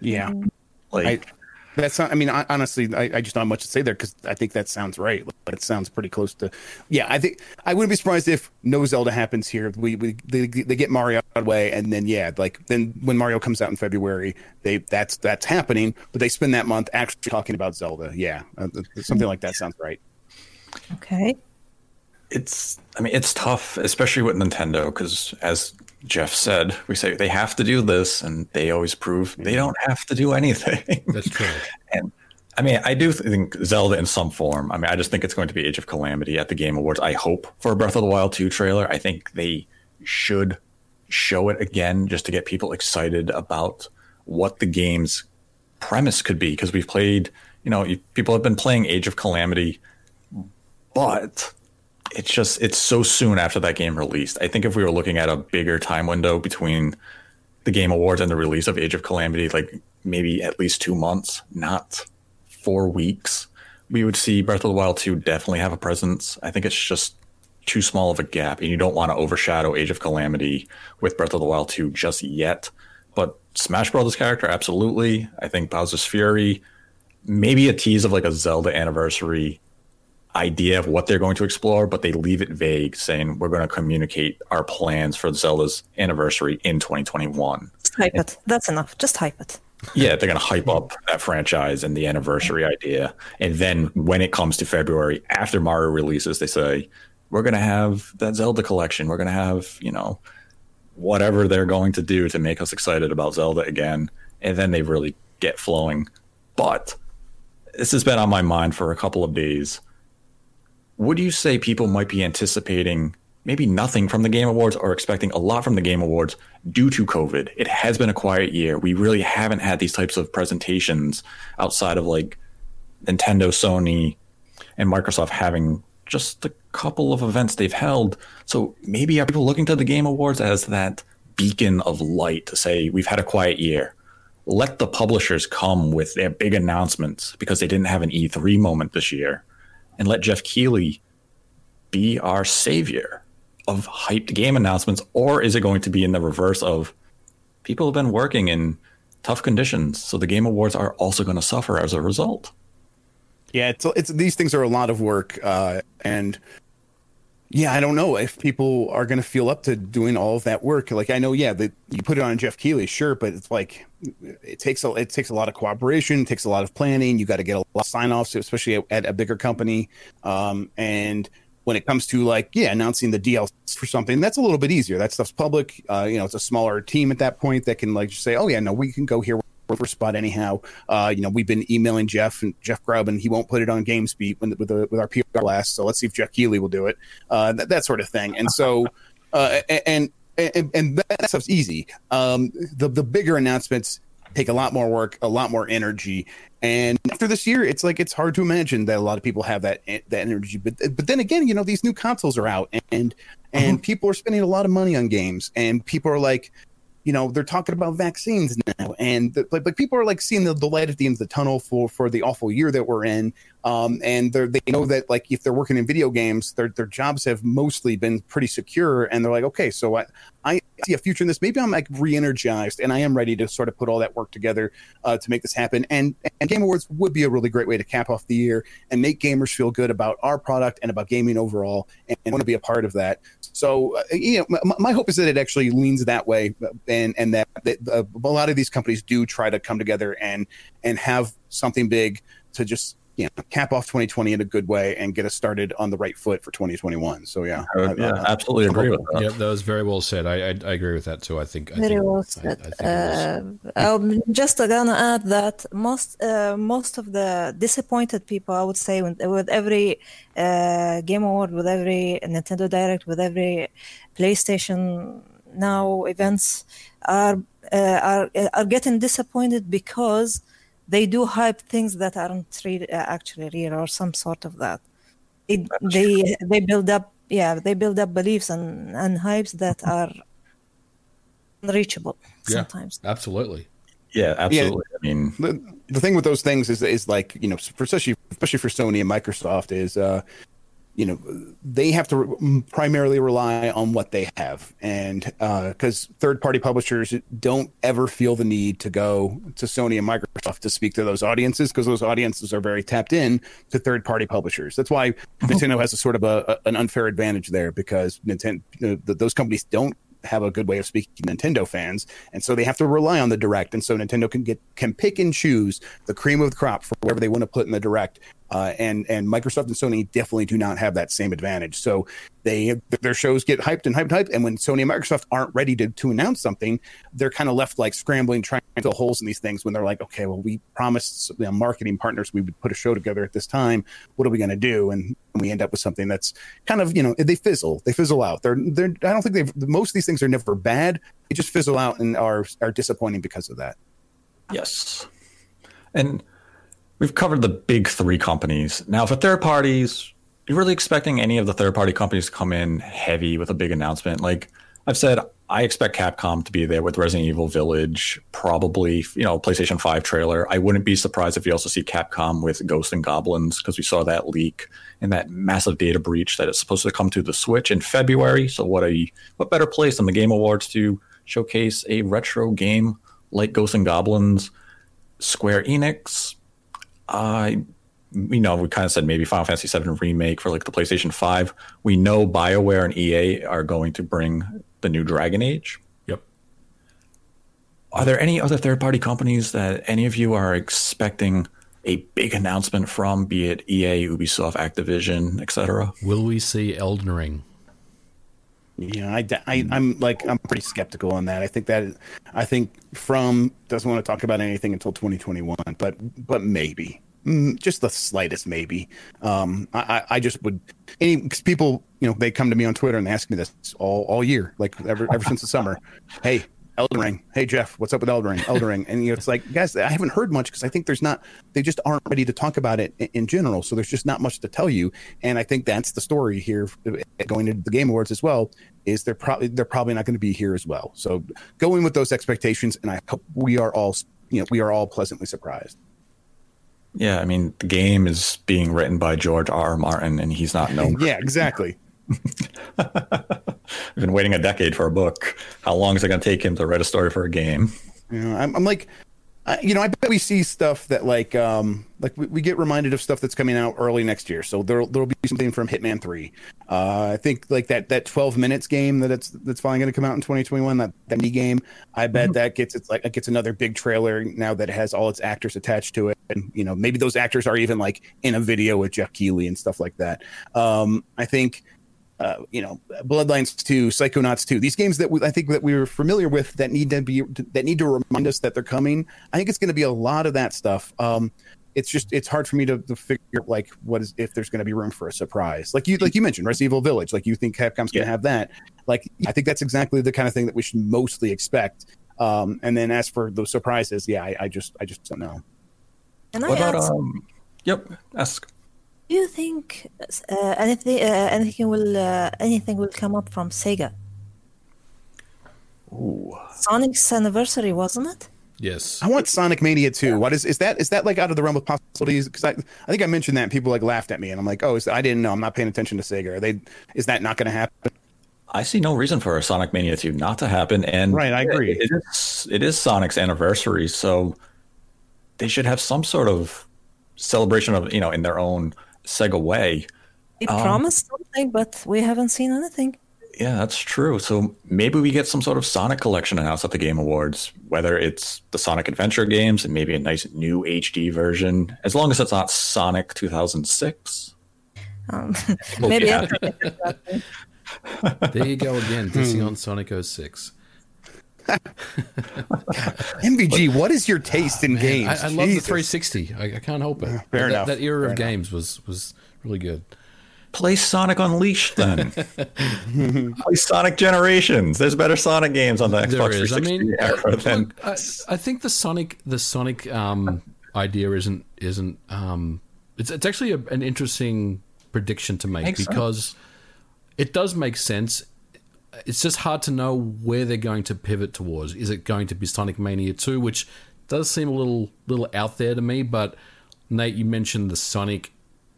Yeah. Mm-hmm. Like, I, that's not, I mean, I, honestly, I, I just don't have much to say there because I think that sounds right. Like, it sounds pretty close to, yeah. I think I wouldn't be surprised if no Zelda happens here. We, we they, they get Mario out of the way, and then yeah, like then when Mario comes out in February, they that's that's happening. But they spend that month actually talking about Zelda. Yeah, uh, something like that sounds right. Okay. it's i mean it's tough especially with nintendo because as jeff said we say they have to do this and they always prove they don't have to do anything. That's true. (laughs) and i mean i do think zelda in some form i mean i just think it's going to be age of calamity at the game awards. I hope for a breath of the wild 2 trailer. I think they should show it again just to get people excited about what the game's premise could be because we've played you know, people have been playing Age of Calamity, but it's just it's so soon after that game released. I think if we were looking at a bigger time window between the Game Awards and the release of Age of Calamity, like maybe at least two months, not four weeks, we would see Breath of the Wild 2 definitely have a presence. I think it's just too small of a gap, and you don't want to overshadow Age of Calamity with Breath of the Wild 2 just yet. But Smash Brothers character, absolutely. I think Bowser's Fury, maybe a tease of like a Zelda anniversary idea of what they're going to explore, but they leave it vague, saying we're going to communicate our plans for Zelda's anniversary in 2021. Just hype it. That's enough. Just hype it. Yeah, they're going to hype up that franchise and the anniversary idea. And then when it comes to February, after Mario releases, they say, we're going to have that Zelda collection. We're going to have, you know, whatever they're going to do to make us excited about Zelda again. And then they really get flowing. But this has been on my mind for a couple of days. Would you say people might be anticipating maybe nothing from the Game Awards or expecting a lot from the Game Awards due to COVID? It has been a quiet year. We really haven't had these types of presentations outside of like Nintendo, Sony, and Microsoft having just a couple of events they've held. So maybe are people looking to the Game Awards as that beacon of light to say we've had a quiet year? Let the publishers come with their big announcements because they didn't have an E3 moment this year, and let Geoff Keighley be our savior of hyped game announcements, or is it going to be in the reverse of people have been working in tough conditions, so the Game Awards are also going to suffer as a result? Yeah, it's it's these things are a lot of work, uh, and yeah, I don't know if people are going to feel up to doing all of that work. Like I know, yeah, that you put it on Geoff Keighley, sure, but it's like it takes a it takes a lot of cooperation, it takes a lot of planning. You got to get a lot of sign offs, especially at, at, a bigger company. Um, and when it comes to like yeah, announcing the DLC for something, that's a little bit easier. That stuff's public. Uh, you know, it's a smaller team at that point that can like just say, oh yeah, no, we can go here for spot anyhow. Uh, you know, we've been emailing Jeff and Jeff Grubb, and he won't put it on GamesBeat with with, with our PR blast. So let's see if Geoff Keighley will do it. Uh, that, that sort of thing. And so, (laughs) uh, and, and and that stuff's easy. Um, the the bigger announcements take a lot more work, a lot more energy. And after this year, it's like it's hard to imagine that a lot of people have that that energy. But but then again, you know, these new consoles are out, and and mm-hmm. people are spending a lot of money on games, and people are like, you know they're talking about vaccines now. And the, like, people are like seeing the, the light at the end of the tunnel for for the awful year that we're in. Um, and they know that like if they're working in video games their their jobs have mostly been pretty secure. And they're like okay so i i see a future in this. Maybe i'm like re-energized and i am ready to sort of put all that work together uh, to make this happen. And and game awards would be a really great way to cap off the year and make gamers feel good about our product and about gaming overall and, and want to be a part of that. So uh, you know my, my, hope is that it actually leans that way and and that, that uh, a lot of these companies do try to come together and and have something big to just you know cap off 2020 in a good way and get us started on the right foot for 2021 so yeah. I would, yeah I, absolutely agree with that. Yeah that was very well said. I i, I agree with that too. I think very I think, well said uh, i'm just gonna add that most uh, most of the disappointed people i would say with, with every uh, game award with every nintendo direct with every playstation now events are uh, are are getting disappointed because they do hype things that aren't real, uh, actually real or some sort of that. It, they they build up yeah they build up beliefs and and hypes that are unreachable sometimes. Yeah, absolutely. Yeah, absolutely. Yeah, I mean, the, the thing with those things is is like you know, for especially especially for Sony and Microsoft is uh, you know they have to re- primarily rely on what they have and because uh, third party publishers don't ever feel the need to go to sony and microsoft to speak to those audiences because those audiences are very tapped in to third party publishers that's why nintendo has a sort of a, a, an unfair advantage there because nintendo you know, those companies don't have a good way of speaking to Nintendo fans, and so they have to rely on the direct. And so Nintendo can get can pick and choose the cream of the crop for whatever they want to put in the direct. Uh, and and Microsoft and Sony definitely do not have that same advantage. So they their shows get hyped and hyped and hyped, and when Sony and Microsoft aren't ready to to announce something, they're kind of left like scrambling, trying to fill holes in these things. When they're like, okay, well, we promised you know, marketing partners we would put a show together at this time. What are we going to do? And we end up with something that's kind of you know they fizzle, they fizzle out. They're they're I don't think they've most of these things are never bad. They just fizzle out and are are disappointing because of that. Yes, and we've covered the big three companies. Now, for third parties, you're really expecting any of the third party companies to come in heavy with a big announcement. Like I've said, I expect Capcom to be there with Resident Evil Village, probably, you know, PlayStation 5 trailer. I wouldn't be surprised if you also see Capcom with Ghosts and Goblins because we saw that leak and that massive data breach that is supposed to come to the Switch in February. So what a what better place than the Game Awards to showcase a retro game like Ghosts and Goblins, Square Enix, uh, you know, we kind of said maybe Final Fantasy VII remake for like the PlayStation 5. We know BioWare and EA are going to bring the new Dragon Age. Yep. Are there any other third party companies that any of you are expecting a big announcement from, be it EA, Ubisoft, Activision, etc.? Will we see Elden Ring? Yeah, I, I, I'm like I'm pretty skeptical on that. I think that I think From doesn't want to talk about anything until 2021, but but maybe Mm, just the slightest maybe. Um, I, I just would any cause people, you know, they come to me on Twitter and they ask me this all, all year, like ever ever since the summer. Hey, Elden Ring. Hey Jeff, what's up with Elden Ring? Elden Ring. And you know, it's like, guys, I haven't heard much because I think there's not they just aren't ready to talk about it in, in, general. So there's just not much to tell you. And I think that's the story here uh, going into the Game Awards as well. Is they're probably they're probably not going to be here as well. So going with those expectations, and I hope we are all you know we are all pleasantly surprised. Yeah, I mean, the game is being written by George R. R. Martin, and he's not known. yeah, exactly. (laughs) I've been waiting a decade for a book. How long is it going to take him to write a story for a game? Yeah, I'm, I'm like, you know, I bet we see stuff that like, um, like we, we, get reminded of stuff that's coming out early next year. So there there'll be something from Hitman Three. Uh, I think like that that 12 minutes game that it's that's finally going to come out in 2021. That that mini game. I bet mm-hmm. that gets it's like it gets another big trailer now that it has all its actors attached to it, and you know maybe those actors are even like in a video with Geoff Keighley and stuff like that. Um, I think uh, you know, Bloodlines 2, Psychonauts 2, these games that we, I think that we were familiar with that need to be that need to remind us that they're coming. I think it's going to be a lot of that stuff. Um, it's just it's hard for me to, to figure like what is if there's going to be room for a surprise. Like you like you mentioned, Resident Evil Village. Like you think Capcom's going to have that. Like I think that's exactly the kind of thing that we should mostly expect. Um, and then as for those surprises, yeah, I, I just I just don't know. And what about um, yep, ask. Do you think uh, anything uh, anything will uh, anything will come up from Sega? Ooh. Sonic's anniversary, wasn't it? Yes. I want Sonic Mania 2. What is is that is that like out of the realm of possibilities? Because I I think I mentioned that and people like laughed at me and I'm like, oh, is, I didn't know. I'm not paying attention to Sega. Are they is that not going to happen? I see no reason for a Sonic Mania 2 not to happen. And right, I agree. It, it is it is Sonic's anniversary, so they should have some sort of celebration of you know in their own Sega way. They um, promised something, but we haven't seen anything. Yeah, that's true. So maybe we get some sort of Sonic collection announced at the Game Awards, whether it's the Sonic Adventure games and maybe a nice new HD version, as long as it's not Sonic 2006. Um, (laughs) maybe (laughs) there you go again, dissing on Sonic 06. (laughs) MVG, what is your taste in Man, games? I, I love the 360. I, I, can't help it. Fair that, enough. That era Fair of enough. games was was really good. Play Sonic Unleashed then. (laughs) (laughs) Play Sonic Generations. There's better Sonic games on the Xbox there is. 360 I mean, era than look, I, I, think the Sonic the Sonic um, idea isn't isn't um, it's it's actually a, an interesting prediction to make Makes because sense. it does make sense it's just hard to know where they're going to pivot towards. Is it going to be Sonic Mania 2, which does seem a little little out there to me, but Nate, you mentioned the Sonic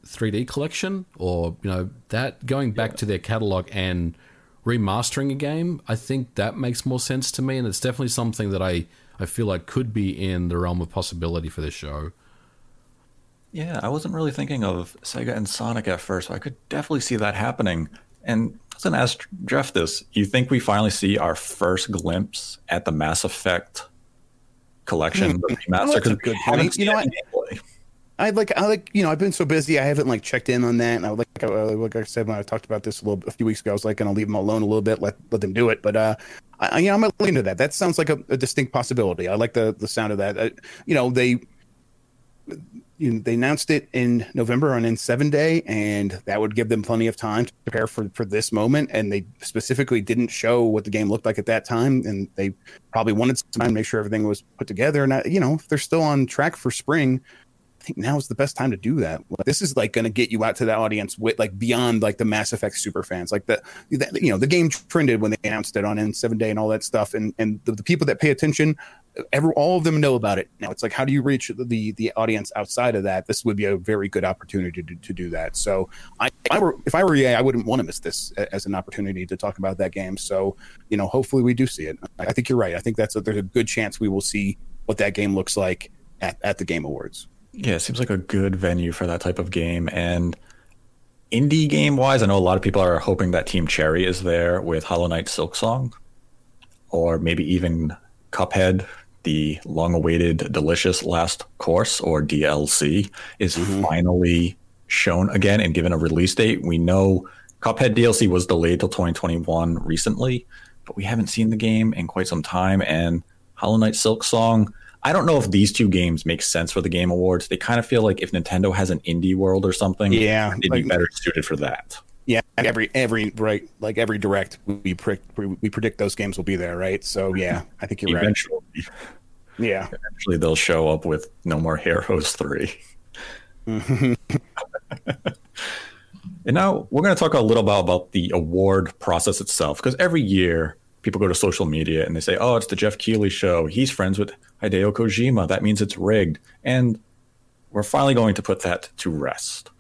3D collection or, you know, that going back yeah. to their catalog and remastering a game, I think that makes more sense to me and it's definitely something that I I feel like could be in the realm of possibility for this show. Yeah, I wasn't really thinking of Sega and Sonic at first, but I could definitely see that happening. And I was going to ask Jeff this. You think we finally see our first glimpse at the Mass Effect collection, remaster? Because good point. You know what? I like, I like, you know, I've been so busy, I haven't like checked in on that. And I like, like I said when I talked about this a little, a few weeks ago, I was like, going to leave them alone a little bit, let let them do it. But uh, I, you know, I'm gonna look into that. That sounds like a, a distinct possibility. I like the the sound of that. Uh, you know, they you know, they announced it in November on N7 Day, and that would give them plenty of time to prepare for, for this moment. And they specifically didn't show what the game looked like at that time, and they probably wanted some time to make sure everything was put together. And I, you know, if they're still on track for spring, think now is the best time to do that. This is like going to get you out to that audience with like beyond like the Mass Effect super fans. Like the, the you know the game trended when they announced it on N7 Day and all that stuff, and and the, the people that pay attention, every all of them know about it now. It's like how do you reach the the audience outside of that? This would be a very good opportunity to, to do that. So I, if I were if I were EA, I wouldn't want to miss this as an opportunity to talk about that game. So you know, hopefully we do see it. I think you're right. I think that's a, there's a good chance we will see what that game looks like at, at the Game Awards. Yeah, it seems like a good venue for that type of game. And indie game wise, I know a lot of people are hoping that Team Cherry is there with Hollow Knight Silksong, or maybe even Cuphead, the long awaited delicious last course or DLC, is mm-hmm. finally shown again and given a release date. We know Cuphead DLC was delayed till 2021 recently, but we haven't seen the game in quite some time. And Hollow Knight Silksong, I don't know if these two games make sense for the Game Awards. They kind of feel like if Nintendo has an indie world or something, yeah, they'd like, be better suited for that. Yeah, every every right like every direct we predict we predict those games will be there, right? So yeah, I think you're Eventually. right. Yeah, eventually they'll show up with No More Heroes three. (laughs) and now we're going to talk a little bit about the award process itself because every year people go to social media and they say, "Oh, it's the Geoff Keighley show. He's friends with Hideo Kojima. That means it's rigged." And we're finally going to put that to rest.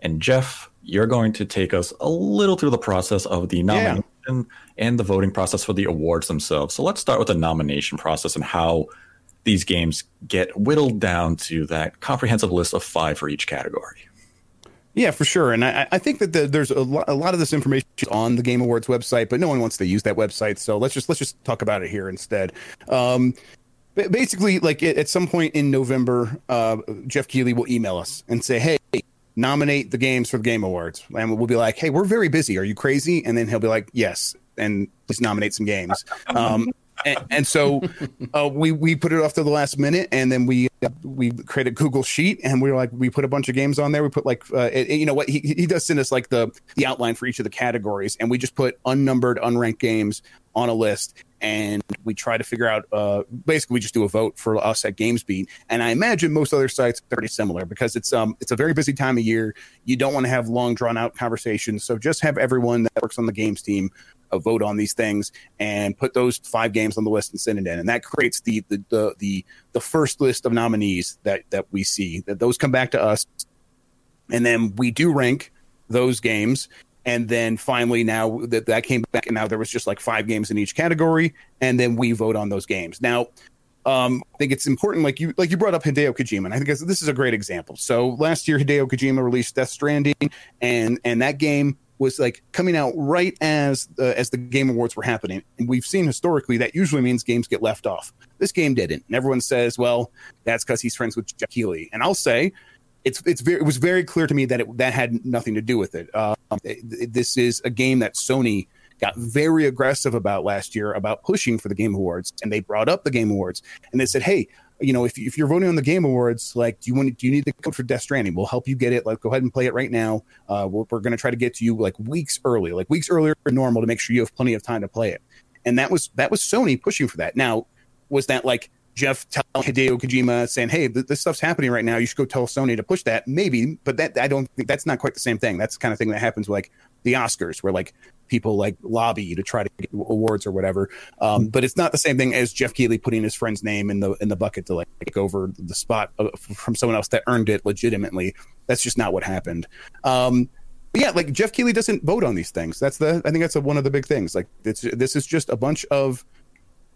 And Jeff, you're going to take us a little through the process of the nomination yeah. and the voting process for the awards themselves. So let's start with the nomination process and how these games get whittled down to that comprehensive list of five for each category. Yeah, for sure. And I, I think that the, there's a lot, a lot of this information on the Game Awards website, but no one wants to use that website. So let's just let's just talk about it here instead. Um, basically, like at some point in November, uh, Geoff Keighley will email us and say, "Hey, nominate the games for the Game Awards," and we'll be like, "Hey, we're very busy. Are you crazy?" And then he'll be like, "Yes." And please nominate some games. Um, and, and so uh, we we put it off to the last minute, and then we uh, we created Google Sheet, and we were like we put a bunch of games on there. We put like uh, it, you know what he he does send us like the the outline for each of the categories, and we just put unnumbered, unranked games on a list, and we try to figure out uh, basically we just do a vote for us at GamesBeat. And I imagine most other sites are pretty similar because it's um it's a very busy time of year. You don't want to have long drawn out conversations, so just have everyone that works on the games team a vote on these things and put those five games on the list and send it in. And that creates the the the the, the first list of nominees that that we see. That those come back to us, and then we do rank those games. And then finally, now that that came back, and now there was just like five games in each category, and then we vote on those games. Now, um, I think it's important, like you like you brought up Hideo Kojima, and I think this is a great example. So last year, Hideo Kojima released Death Stranding, and and that game was like coming out right as uh, as the game awards were happening. And we've seen historically that usually means games get left off. This game didn't. And everyone says well that's because he's friends with Geoff Keighley and I'll say it's it's very it was very clear to me that it, that had nothing to do with it. Um, it, this is a game that Sony got very aggressive about last year about pushing for the Game Awards, and they brought up the Game Awards. And they said, "Hey, you know, if, if you're voting on the Game Awards, like, do you want do you need the code for Death Stranding? We'll help you get it. Like, go ahead and play it right now. Uh, we're, we're going to try to get to you like weeks early, like weeks earlier than normal, to make sure you have plenty of time to play it. And that was that was Sony pushing for that. Now, was that like Jeff telling Hideo Kojima saying, "Hey, th- this stuff's happening right now. You should go tell Sony to push that." Maybe, but that I don't think that's not quite the same thing. That's the kind of thing that happens like the Oscars, where like people like lobby to try to get awards or whatever. Um, but it's not the same thing as Geoff Keighley putting his friend's name in the in the bucket to like take over the spot from someone else that earned it legitimately. That's just not what happened. Um, yeah, like Geoff Keighley doesn't vote on these things. That's the I think that's a, one of the big things. Like it's this is just a bunch of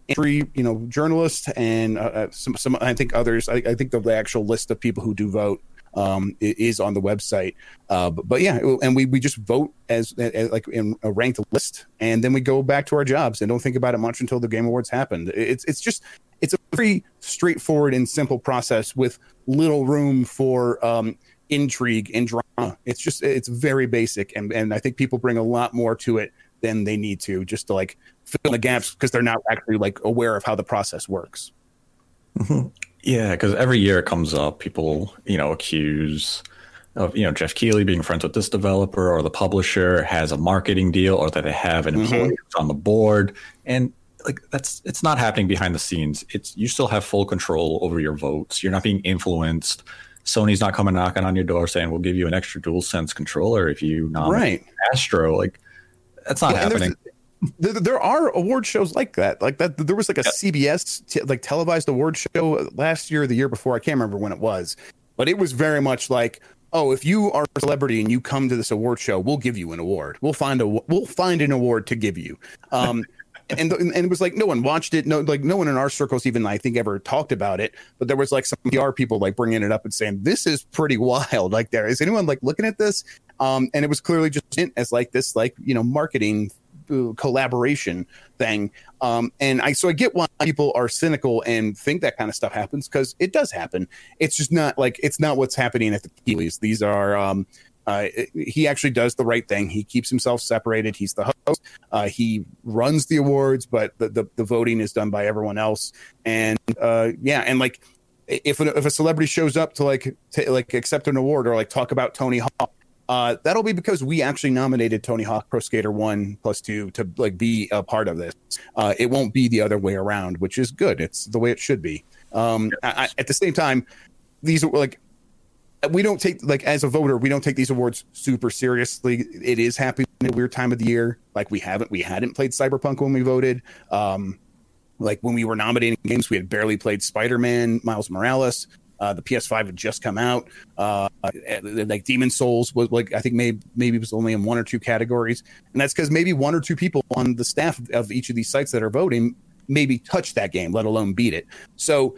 entry, you know, journalists and uh, uh some some I think others. I, I think the, the actual list of people who do vote um, is on the website. Uh, but, but, yeah, and we, we just vote as, as, like in a ranked list, and then we go back to our jobs and don't think about it much until the Game Awards happened. It's it's just it's a pretty straightforward and simple process with little room for um, intrigue and drama. It's just it's very basic, and and I think people bring a lot more to it than they need to just to like fill in the gaps because they're not actually like aware of how the process works. Mm-hmm. Yeah, because every year it comes up, people you know accuse of you know Geoff Keighley being friends with this developer or the publisher has a marketing deal or that they have an employee mm-hmm. on the board, and like that's it's not happening behind the scenes. It's you still have full control over your votes. You're not being influenced. Sony's not coming knocking on your door saying we'll give you an extra DualSense controller if you nominate Right. Astro. Like that's not Well, happening. There, there are award shows like that like that there was like a cbs t- like televised award show last year or the year before i can't remember when it was but it was very much like oh if you are a celebrity and you come to this award show we'll give you an award. We'll find a we'll find an award to give you. Um (laughs) and and it was like no one watched it. No like no one in our circles even i think ever talked about it but there was like some pr people like bringing it up and saying this is pretty wild. Like there is anyone like looking at this? Um and it was clearly just as like this like you know marketing collaboration thing. Um, and I so I get why people are cynical and think that kind of stuff happens because it does happen. It's just not like it's not what's happening at the Keighleys. These are um, uh, he actually does the right thing. He keeps himself separated. He's the host. Uh, he runs the awards, but the, the the voting is done by everyone else. And uh, yeah, and like if if a celebrity shows up to like to like accept an award or like talk about Tony Hawk, uh, that'll be because we actually nominated Tony Hawk Pro Skater One Plus Two to like be a part of this. Uh, it won't be the other way around, which is good. It's the way it should be. Um, I, I, at the same time, these are like we don't take like as a voter, we don't take these awards super seriously. It is happening a weird time of the year. Like we haven't we hadn't played Cyberpunk when we voted. Um, like when we were nominating games, we had barely played Spider Man, Miles Morales. Uh, the PS5 had just come out. Uh, like Demon's Souls was like I think maybe maybe it was only in one or two categories, and that's because maybe one or two people on the staff of each of these sites that are voting maybe touched that game, let alone beat it. So,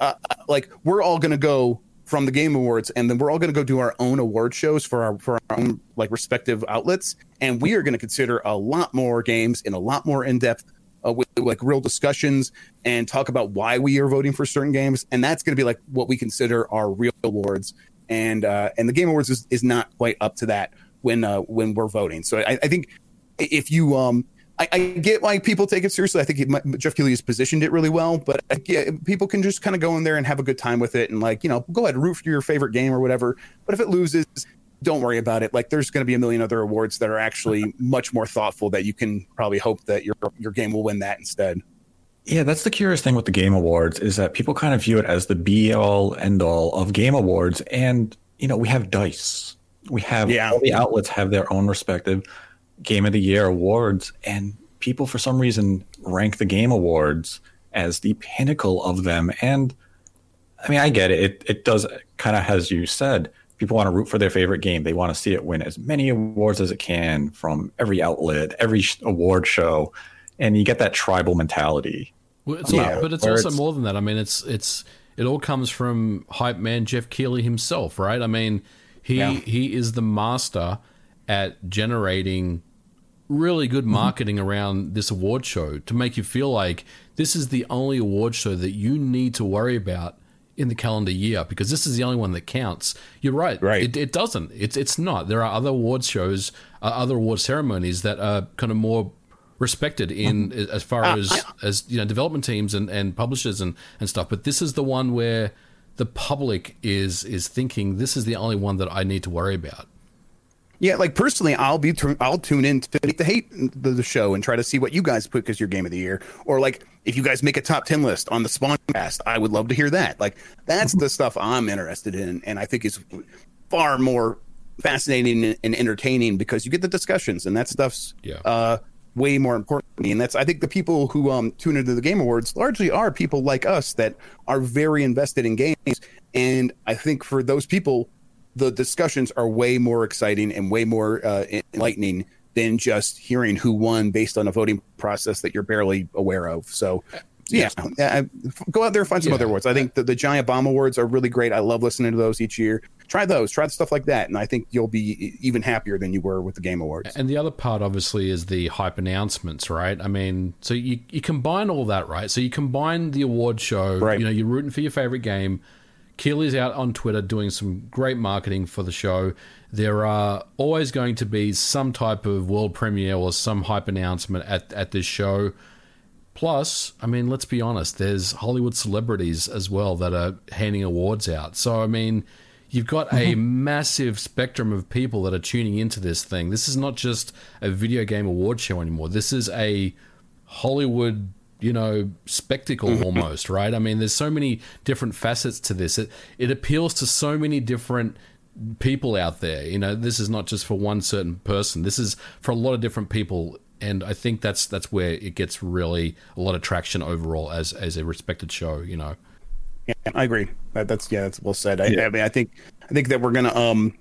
uh, like we're all to go from the Game Awards, and then we're all to go do our own award shows for our for our own like respective outlets, and we are going to consider a lot more games in a lot more in depth uh, with like real discussions and talk about why we are voting for certain games, and that's going to be like what we consider our real awards. And uh, and the Game Awards is, is not quite up to that when uh, when we're voting. So I, I think if you um I, I, get why people take it seriously. I think it, Geoff Keighley has positioned it really well, but I get, people can just kind of go in there and have a good time with it and like you know go ahead root for your favorite game or whatever. But if it loses, don't worry about it. Like there's going to be a million other awards that are actually (laughs) much more thoughtful that you can probably hope that your your game will win that instead. Yeah, that's the curious thing with the Game Awards is that people kind of view it as the be all end all of Game Awards, and you know we have Dice, we have Yeah. all the outlets have their own respective Game of the Year awards, and people for some reason rank the Game Awards as the pinnacle of them. And I mean, I get it; it, it does kind of, as you said, people want to root for their favorite game. They want to see it win as many awards as it can from every outlet, every award show, and you get that tribal mentality. Well, it's um, Yeah, all, but it's also it's- more than that. I mean, it's it's it all comes from hype man Geoff Keighley himself, right? I mean, he Yeah. he is the master at generating really good mm-hmm. marketing around this award show to make you feel like this is the only award show that you need to worry about in the calendar year because this is the only one that counts. You're right. Right. It, it doesn't. It's it's not. There are other award shows, uh, other award ceremonies that are kind of more respected in as far as as you know development teams and, and publishers and, and stuff. But this is the one where the public is is thinking this is the only one that I need to worry about. Yeah, like personally, I'll be I'll tune in to the hate the, the show and try to see what you guys put as your game of the year, or like if you guys make a top ten list on the Spawncast, I would love to hear that. Like that's the stuff I'm interested in, and I think is far more fascinating and, and entertaining because you get the discussions, and that stuff's Yeah. uh, way more important to me. And that's I think the people who um, tune into the Game Awards largely are people like us that are very invested in games, and I think for those people the discussions are way more exciting and way more uh, enlightening than just hearing who won based on a voting process that you're barely aware of. So, yeah, uh, go out there and find some Yeah. other awards. I think the, the Giant Bomb Awards are really great. I love listening to those each year. Try those, try stuff like that, and I think you'll be even happier than you were with the Game Awards. And the other part, obviously, is the hype announcements, right? I mean, so you, you combine all that, right? So you combine the award show, Right. you know, you're rooting for your favorite game. Keighley's out on Twitter doing some great marketing for the show. There are always going to be some type of world premiere or some hype announcement at, at this show. Plus, I mean, let's be honest, there's Hollywood celebrities as well that are handing awards out. So, I mean, you've got a (laughs) massive spectrum of people that are tuning into this thing. This is not just a video game award show anymore. This is a Hollywood you know spectacle almost right? I mean there's so many different facets to this. It it appeals to so many different people out there. You know this is not just for one certain person. This is for a lot of different people. And i think that's that's where it gets really a lot of traction overall as as a respected show you know? Yeah, I agree. That, that's yeah, that's well said. I, I mean, I think I think that we're gonna um,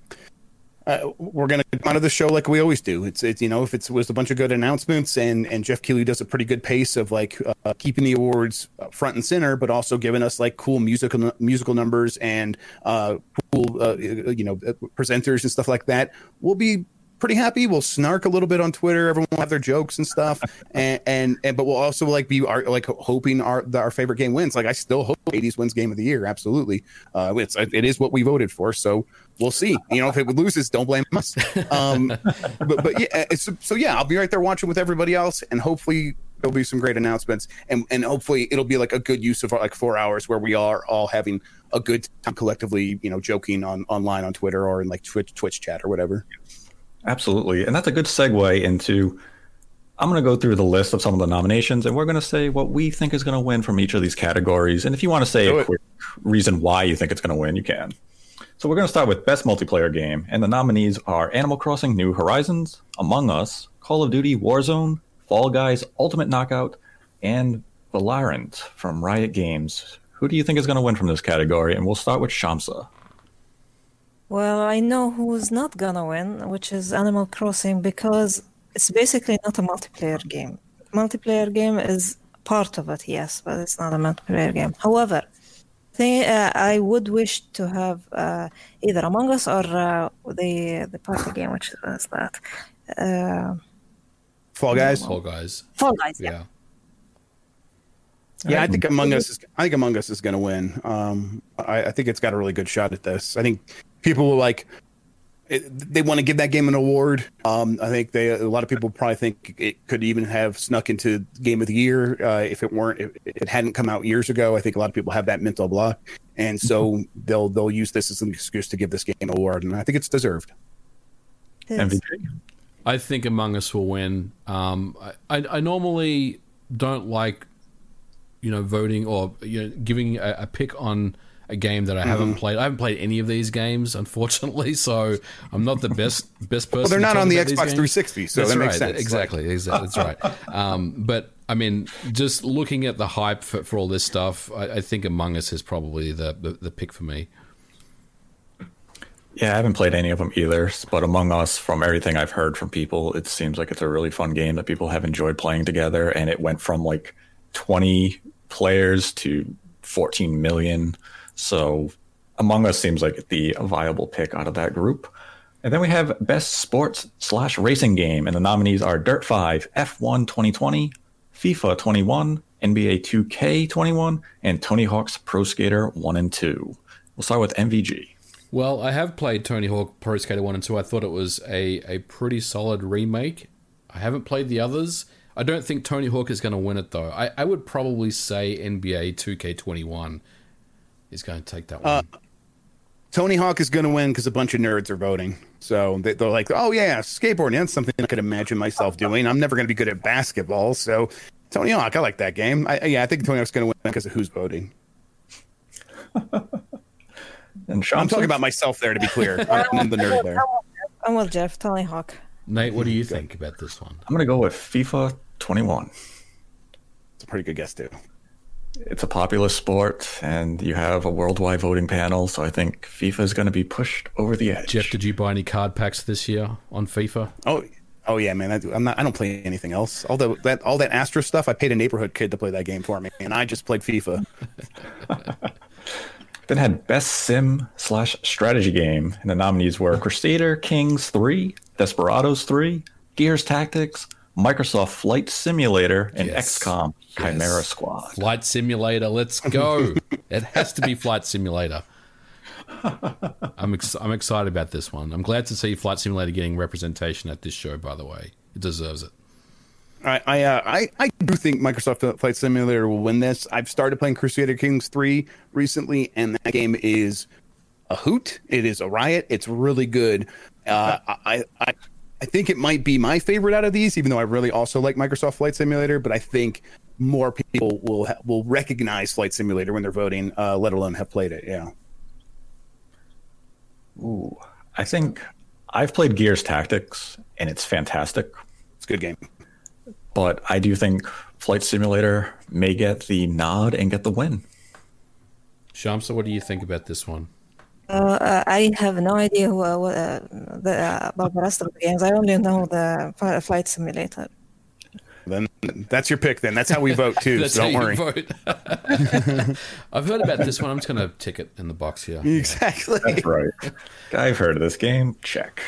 uh, we're gonna come out of the show like we always do. It's it's you know if it's was a bunch of good announcements and and Geoff Keighley does a pretty good pace of like uh, keeping the awards uh, front and center, but also giving us like cool musical musical numbers and uh, cool uh, you know presenters and stuff like that. We'll be pretty happy. We'll snark a little bit on Twitter. Everyone will have their jokes and stuff, (laughs) and and, and but we'll also like be our, like hoping our our favorite game wins. Like I still hope Hades wins Game of the Year. Absolutely, uh, it's it is what we voted for. So we'll see. You know, if it loses, don't blame us. Um, (laughs) but but yeah, it's, so yeah, I'll be right there watching with everybody else, and hopefully there'll be some great announcements, and and hopefully it'll be like a good use of like four hours where we are all having a good time collectively, you know, joking on online on Twitter or in like Twitch Twitch chat or whatever. Absolutely. And that's a good segue into I'm going to go through the list of some of the nominations and we're going to say what we think is going to win from each of these categories. And if you want to say Do a it. quick reason why you think it's going to win, you can. So we're going to start with Best Multiplayer Game. And the nominees are Animal Crossing New Horizons, Among Us, Call of Duty Warzone, Fall Guys Ultimate Knockout, and Valorant from Riot Games. Who do you think is going to win from this category? And we'll start with Shamsa. Well, I know who's not gonna win, which is Animal Crossing, because it's basically not a multiplayer game. Multiplayer game is part of it, yes, but it's not a multiplayer game. However, they, uh, I would wish to have uh, either Among Us or uh, the the party game, which is that uh, Fall Guys. Fall Guys. Fall Guys. Yeah. Yeah. Yeah, I think Among Us is. I think Among Us is going to win. Um, I, I think it's got a really good shot at this. I think people will like. It, they want to give that game an award. Um, I think they a lot of people probably think it could even have snuck into Game of the Year uh, if it weren't if it hadn't come out years ago. I think a lot of people have that mental block, and so they'll they'll use this as an excuse to give this game an award, and I think it's deserved. MVP. I think Among Us will win. Um, I, I, I normally don't like, you know, voting or you know giving a, a pick on a game that I haven't Mm-hmm. played. I haven't played any of these games, unfortunately, so I'm not the best best person. Well, they're not talk on the Xbox 360, so that's that right. makes sense. Exactly, exactly. That's right. Um, but I mean, just looking at the hype for, for all this stuff, I, I think Among Us is probably the, the, the pick for me. Yeah, I haven't played any of them either. But Among Us, from everything I've heard from people, it seems like it's a really fun game that people have enjoyed playing together. And it went from like 20 players to 14 million. So Among Us seems like the viable pick out of that group. And then we have Best Sports slash Racing Game. And the nominees are Dirt 5, F1 2020, FIFA 21, NBA 2K 21, and Tony Hawk's Pro Skater 1 and 2. We'll start with MVG. Well, I have played Tony Hawk Pro Skater 1 and 2. I thought it was a, a pretty solid remake. I haven't played the others. I don't think Tony Hawk is going to win it, though. I, I would probably say NBA 2K21 is going to take that uh, one. Tony Hawk is going to win because a bunch of nerds are voting. So they, they're like, oh, yeah, skateboarding. That's something I could imagine myself doing. I'm never going to be good at basketball. So Tony Hawk, I like that game. I, yeah, I think Tony Hawk's going to win because of who's voting. (laughs) And Sean I'm talking about myself there, to be clear. I'm the nerd there. (laughs) I'm with Jeff, Tony Hawk. Nate, what do you think about this one? I'm going to go with FIFA 21. It's a pretty good guess, too. It's a popular sport, and you have a worldwide voting panel, so I think FIFA is going to be pushed over the edge. Jeff, did you buy any card packs this year on FIFA? Oh, oh yeah, man. I, do- I'm not. I don't play anything else. Although that all that Astra stuff. I paid a neighborhood kid to play that game for me, and I just played FIFA. (laughs) Then had Best Sim slash Strategy Game, and the nominees were Crusader Kings 3, Desperados 3, Gears Tactics, Microsoft Flight Simulator, and Yes. XCOM Chimera Yes. Squad. Flight Simulator, let's go. (laughs) it has to be Flight Simulator. I'm ex- I'm excited about this one. I'm glad to see Flight Simulator getting representation at this show. By the way, it deserves it. I I, uh, I I do think Microsoft Flight Simulator will win this. I've started playing Crusader Kings three recently, and that game is a hoot. It is a riot. It's really good. Uh, I I I think it might be my favorite out of these, even though I really also like Microsoft Flight Simulator. But I think more people will ha- will recognize Flight Simulator when they're voting, uh, let alone have played it. Yeah. Ooh, I think I've played Gears Tactics and it's fantastic, It's a good game. but I do think Flight Simulator may get the nod and get the win. Shamsa, what do you think about this one? Uh, I have no idea who, uh, what, uh, the, uh, about the rest of the games. I only know the flight simulator. Then that's your pick. Then that's how we vote too. (laughs) That's so don't how worry. you vote. (laughs) I've heard about this one. I'm just going to tick it in the box here. (laughs) Exactly. That's right. I've heard of this game. Check.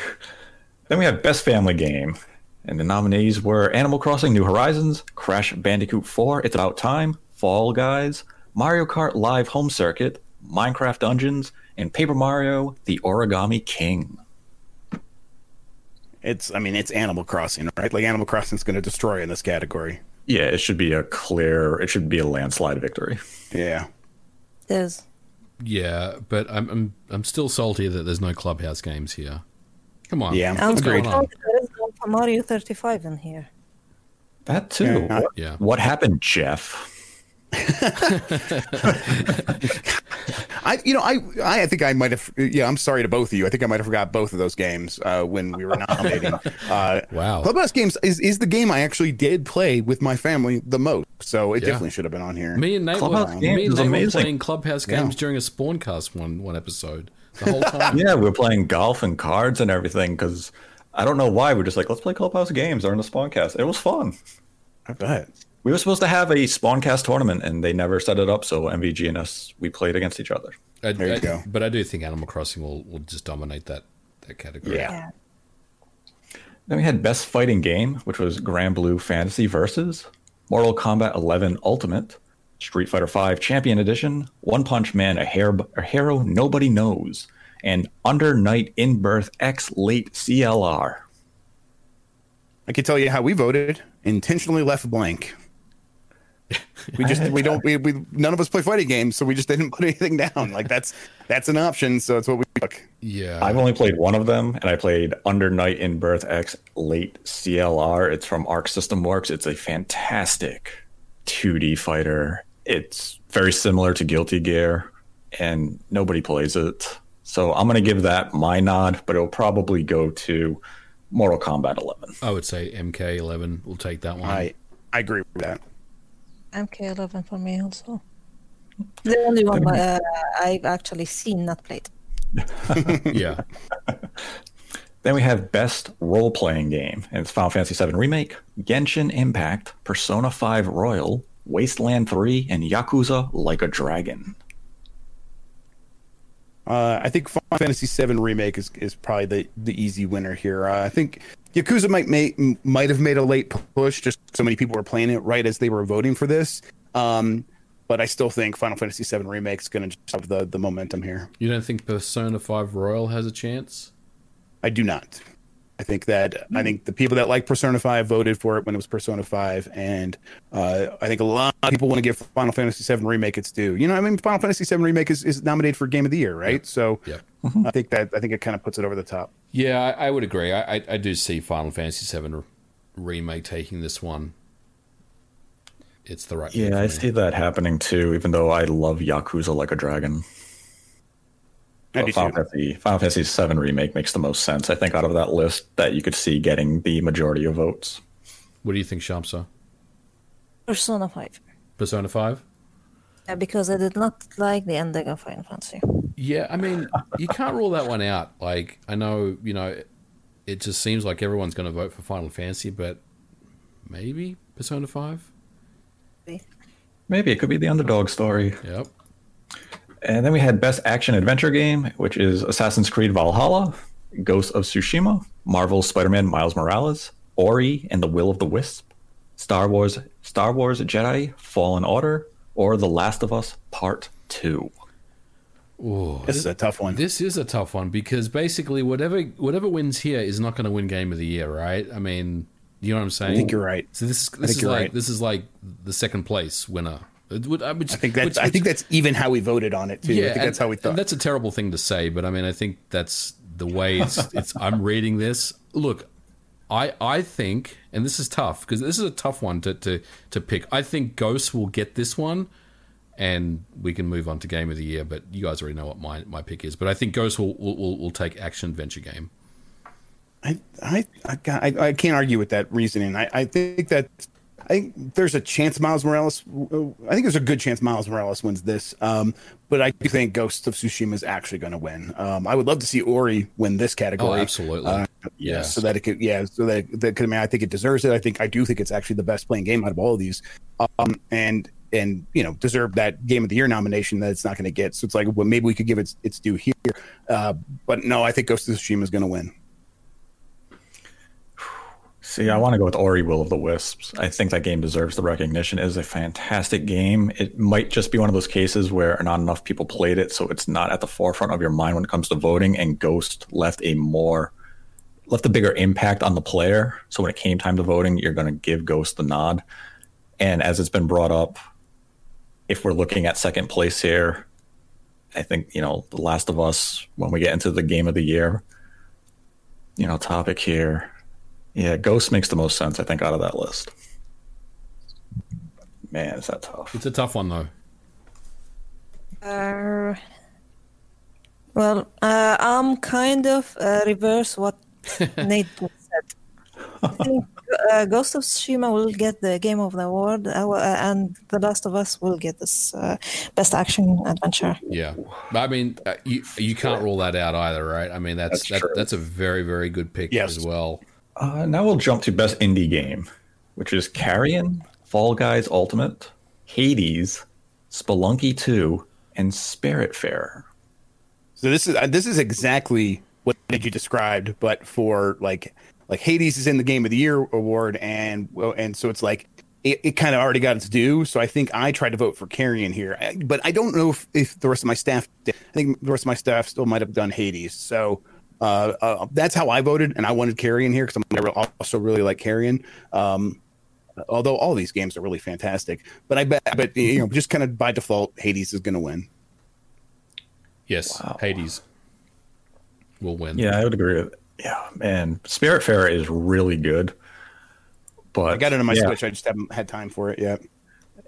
Then we have Best Family Game. And the nominees were Animal Crossing New Horizons, Crash Bandicoot 4, It's About Time, Fall Guys, Mario Kart Live Home Circuit, Minecraft Dungeons, and Paper Mario The Origami King. It's. I mean, it's Animal Crossing, right? Like Animal Crossing's going to destroy in this category. Yeah, it should be a clear, it should be a landslide victory. Yeah. There's Yeah, but I'm, I'm I'm still salty that there's no clubhouse games here. Come on. Yeah. I'm What's there is no Mario 35 in here. That too. Yeah. What, Yeah. what happened, Jeff? (laughs) I, you know, I, I think I might have. Yeah, I'm sorry to both of you. I think I might have forgot both of those games uh, when we were nominating. (laughs) uh, Wow. Clubhouse Games is, is the game I actually did play with my family the most, so it Yeah. definitely should have been on here. Me and Nate, Clubhouse were, me and is Nate were playing clubhouse games Yeah. during a Spawncast one one episode. The whole (laughs) time. Yeah, we were playing golf and cards and everything because I don't know why. We're just like, let's play Clubhouse games during the Spawncast. It was fun. I bet. We were supposed to have a Spawncast tournament and they never set it up. So MVG and us, we played against each other. I, There you I- go. But I do think Animal Crossing will, will just dominate that that category. Yeah. Then we had Best Fighting Game, which was Granblue Fantasy Versus, Mortal Kombat 11 Ultimate, Street Fighter 5 Champion Edition, One Punch Man, a, hair, a hero nobody knows, and Under Night in Birth X Late CLR. I can tell you how we voted. Intentionally left blank. We just we don't we, we none of us play fighting games, so we just didn't (laughs) put anything down. Like that's that's an option, so that's what we took. Yeah. I've only played one of them, and I played Under Night in Birth X Late CLR. It's from Arc System Works. It's a fantastic 2D fighter. It's very similar to Guilty Gear, and nobody plays it. So I'm going to give that my nod, but it'll probably go to Mortal Kombat 11. I would say MK11 We'll take that one. I I agree with that. MK11 for me also. The only one uh, I've actually seen, not played. (laughs) yeah. (laughs) Then we have Best Role Playing Game, and it's Final Fantasy VII Remake, Genshin Impact, Persona 5 Royal, Wasteland 3, and Yakuza Like a Dragon. Uh, I think Final Fantasy VII remake is, is probably the, the easy winner here. Uh, I think Yakuza might make, might have made a late push, just so many people were playing it right as they were voting for this. Um, but I still think Final Fantasy VII remake is going to just have the, the momentum here. You don't think Persona 5 Royal has a chance? I do not. I think that I think the people that like Persona Five voted for it when it was Persona Five, and uh, I think a lot of people want to give Final Fantasy Seven remake its due. You know, I mean, Final Fantasy Seven remake is, is nominated for Game of the Year, right? So Yep. I think that I think it kind of puts it over the top. Yeah, I, I would agree. I, I, I do see Final Fantasy VII remake taking this one. It's the right. Yeah, for I see that happening too, even though I love Yakuza Like a Dragon. I But do Final too. Fantasy, Final Fantasy VII Remake makes the most sense, I think, out of that list that you could see getting the majority of votes. What do you think, Shamsa? Persona 5. Persona 5? Uh, because I did not like the ending of Final Fantasy. Yeah, I mean, you can't rule that one out. Like, I know, you know, it just seems like everyone's going to vote for Final Fantasy, but maybe Persona 5? Maybe it could be the underdog story. Yep. And then we had Best Action Adventure Game, which is Assassin's Creed Valhalla, Ghost of Tsushima, Marvel's Spider-Man Miles Morales, Ori and the Will of the Wisp, Star Wars Star Wars Jedi Fallen Order, or The Last of Us Part 2. Ooh, This is a tough one. This is a tough one because basically whatever whatever wins here is not going to win Game of the Year, right? I mean, you know what I'm saying? I think you're right. So this is this is like right. this is like the second place winner. Which- I think that's which- I think that's even how we voted on it too. I think and- that's how we and thought. That's a terrible thing to say, but I mean, I think that's the way it's. (laughs) it's I'm reading this. Look, I I think, and this is tough because this is a tough one to, to to pick. I think Ghosts will get this one, and we can move on to Game of the Year. But you guys already know what my, my pick is. But I think Ghosts will will, will, will take action adventure game. I I I, I can't argue with that reasoning. I, I think that I think there's a chance Miles Morales. I think there's a good chance Miles Morales wins this. Um, but I do think Ghost of Tsushima is actually going to win. Um, I would love to see Ori win this category. Oh, absolutely. Uh, Yeah. so that it could, yeah, so that that could. I mean, I think it deserves it. I think I do think it's actually the best playing game out of all of these, um, and and you know deserve that game of the year nomination that it's not going to get. So it's like, well, maybe we could give it its due here, uh, but no, I think Ghost of Tsushima is going to win. See, I want to go with Ori Will of the Wisps. I think that game deserves the recognition. It is a fantastic game. It might just be one of those cases where not enough people played it, so it's not at the forefront of your mind when it comes to voting. And Ghost left a more left a bigger impact on the player. So when it came time to voting, you're going to give Ghost the nod. And as it's been brought up, if we're looking at second place here, I think you know The Last of Us. When we get into the game of the year, you know, topic here. Yeah, Ghost makes the most sense, I think, out of that list. Man, is that tough. It's a tough one though. Uh, well, uh, I'm kind of uh, reverse what (laughs) Nate said. I think uh, Ghost of Tsushima will get the Game of the Award, uh, uh, and The Last of Us will get this uh, Best Action Adventure. Yeah, but I mean, uh, you you can't rule that out either, right? I mean, that's That's that, that's a very very good pick Yes. as well. Uh, now we'll jump to best indie game, which is Carrion, Fall Guys Ultimate, Hades, Spelunky 2, and Spirit Spiritfarer. So this is uh, this is exactly what you described, but for like like Hades is in the Game of the Year award, and and so it's like it, it kind of already got its due. So I think I tried to vote for Carrion here, but I don't know if, if the rest of my staff did. I think the rest of my staff still might have done Hades. So. Uh, uh, that's how I voted, and I wanted Carrion here because I'm also really like Carrion. Um, although all these games are really fantastic, but I bet, but you know, just kind of by default, Hades is going to win. Yes, Wow. Hades will win. Yeah, I would agree with Yeah, man. Spiritfarer is really good. But I got it on my yeah, Switch. I just haven't had time for it yet.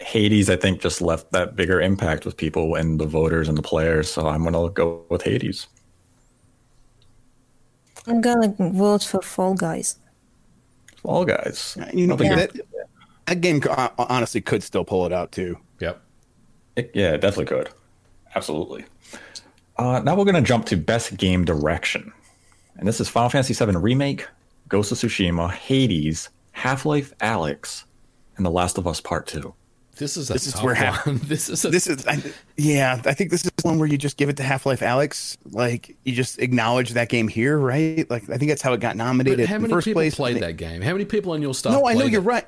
Hades, I think, just left that bigger impact with people and the voters and the players. So I'm going to go with Hades. I'm gonna vote for Fall Guys. Fall Guys. You know, I think that, that game uh, honestly could still pull it out too. Yep. It, yeah, it definitely could. Absolutely. Uh, now we're going to jump to Best Game Direction. And this is Final Fantasy VII Remake, Ghost of Tsushima, Hades, Half Life Alyx, and The Last of Us Part 2. This is a This is where half- (laughs) this is a This is, I, yeah, I think this is one where you just give it to Half Life Alyx. Like you just acknowledge that game here, right? Like I think that's how it got nominated how many the first people place. played that game? How many people on your staff? No, I know you're it? right.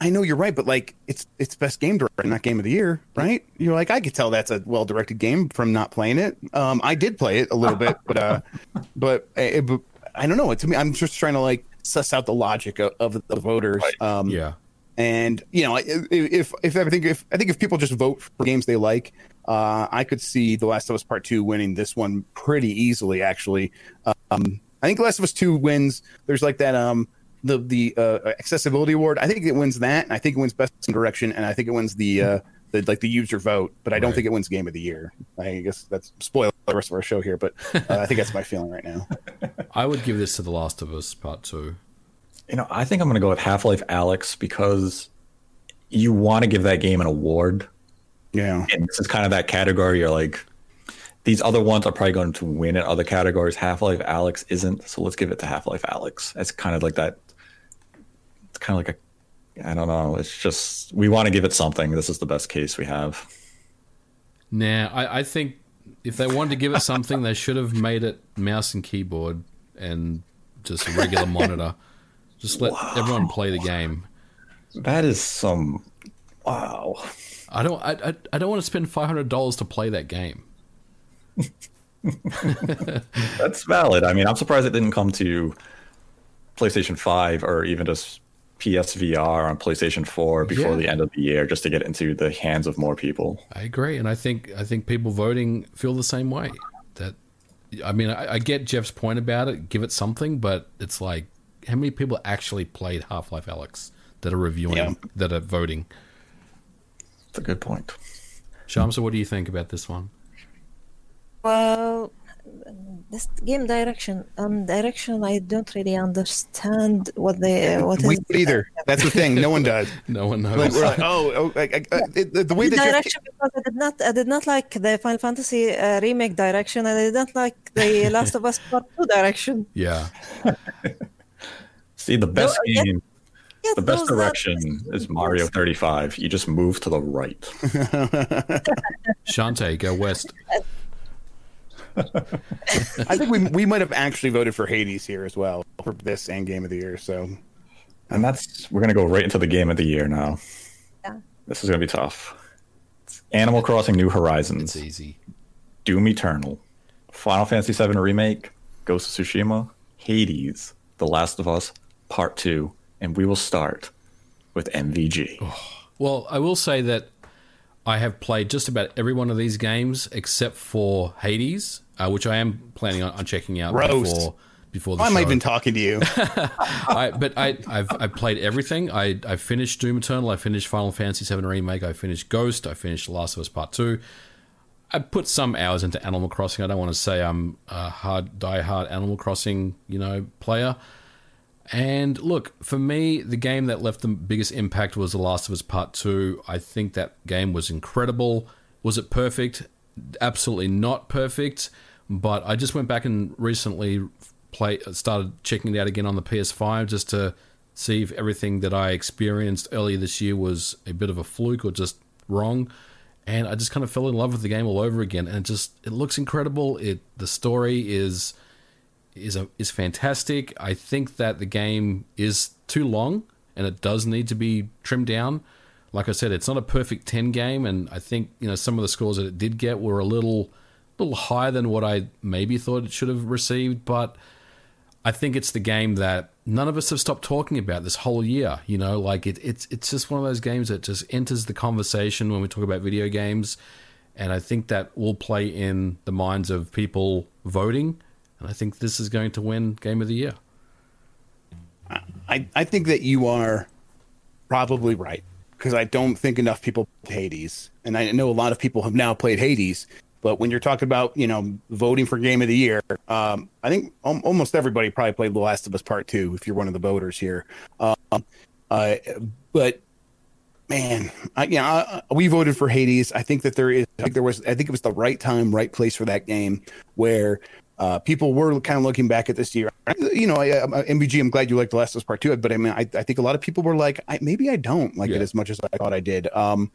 I- know you're right, but like it's it's best game director, not game of the year, right? You're like I could tell that's a well directed game from not playing it. Um, I did play it a little bit, but uh, (laughs) but, uh, but I don't know. To me, I'm just trying to like suss out the logic of, of the voters. Um, Yeah. And you know, if if, if everything, if I think if people just vote for games they like, uh, I could see The Last of Us Part Two winning this one pretty easily. Actually, um, I think The Last of Us Two wins. There's like that um the the uh, accessibility award. I think it wins that. And I think it wins best in direction, and I think it wins the uh the like the user vote. But I don't Right. think it wins game of the year. I guess that's spoiler the rest of our show here, but uh, I think that's my feeling right now. (laughs) I would give this to The Last of Us Part Two. You know, I think I'm going to go with Half Life Alyx because you want to give that game an award. Yeah. And this is kind of that category you're like, these other ones are probably going to win in other categories. Half Life Alyx isn't. So let's give it to Half Life Alyx. It's kind of like that. It's kind of like a, I don't know. It's just, we want to give it something. This is the best case we have. Nah, I, I think if they wanted to give it something, they should have made it mouse and keyboard and just a regular (laughs) monitor. Just let everyone play the game. That is some, wow. I don't. I, I, I don't want to spend five hundred dollars to play that game. (laughs) That's valid. I mean, I'm surprised it didn't come to PlayStation 5 or even just PSVR on PlayStation 4 before Yeah. the end of the year just to get into the hands of more people. I agree, and I think I think people voting feel the same way. That I mean, I, I get Jeff's point about it. Give it something, but it's like how many people actually played Half Life Alyx that are reviewing, Yeah. that are voting? That's a good point. Shamsa, what do you think about this one? Well, this game direction, um, direction. I don't really understand what they what we is don't either. That's the thing. No one does. (laughs) No one knows. Like, we're like, oh, oh like, uh, it- the, the way the that Jeff- direction because I did not I did not like the Final Fantasy uh, remake direction and I did not like the (laughs) Last of Us Part Two direction. yeah. (laughs) See, the best No, yeah. game, Yeah, the best direction is Mario 35. You just move to the right. (laughs) Shantae, go west. I think we we might have actually voted for Hades here as well for this and Game of the Year. So And that's we're gonna go right into the game of the year now. Yeah. This is gonna be tough. Animal Crossing: New It's Horizons, easy. Doom Eternal, Final Fantasy VII Remake, Ghost of Tsushima, Hades, The Last of Us Part Two, and we will start with MVG. Well, I will say that I have played just about every one of these games except for Hades, uh, which I am planning on, on checking out Roast. before before the why am I show. even talking to you? (laughs) I, but I, I've I've played everything. I I finished Doom Eternal. I finished Final Fantasy VII Remake. I finished Ghost. I finished The Last of Us Part Two. I put some hours into Animal Crossing. I don't want to say I'm a hard die-hard Animal Crossing, you know, player. And look, for me, the game that left the biggest impact was The Last of Us Part 2. I think that game was incredible. Was it perfect? Absolutely not perfect. But I just went back and recently play started checking it out again on the PS5 just to see if everything that I experienced earlier this year was a bit of a fluke or just wrong. And I just kind of fell in love with the game all over again. And it just it looks incredible. It the story is is a, is fantastic. I think that the game is too long and it does need to be trimmed down. Like I said, it's not a perfect ten game, and I think you know some of the scores that it did get were a little little higher than what I maybe thought it should have received. But I think it's the game that none of us have stopped talking about this whole year. You know, like it, it's it's just one of those games that just enters the conversation when we talk about video games, and I think that will play in the minds of people voting. And I think this is going to win Game of the Year. I, I think that you are probably right because I don't think enough people played Hades, and I know a lot of people have now played Hades. But when you're talking about you know voting for Game of the Year, um, I think al- almost everybody probably played The Last of Us Part Two if you're one of the voters here. Um, uh, but man, I, you know, I- we voted for Hades. I think that there is, I think there was, I think it was the right time, right place for that game where uh, people were kind of looking back at this year. You know, I, I, MVG, I'm glad you liked The Last of Us Part Two, but I mean, I, I think a lot of people were like, I, maybe I don't like it as much as I thought I did. Um,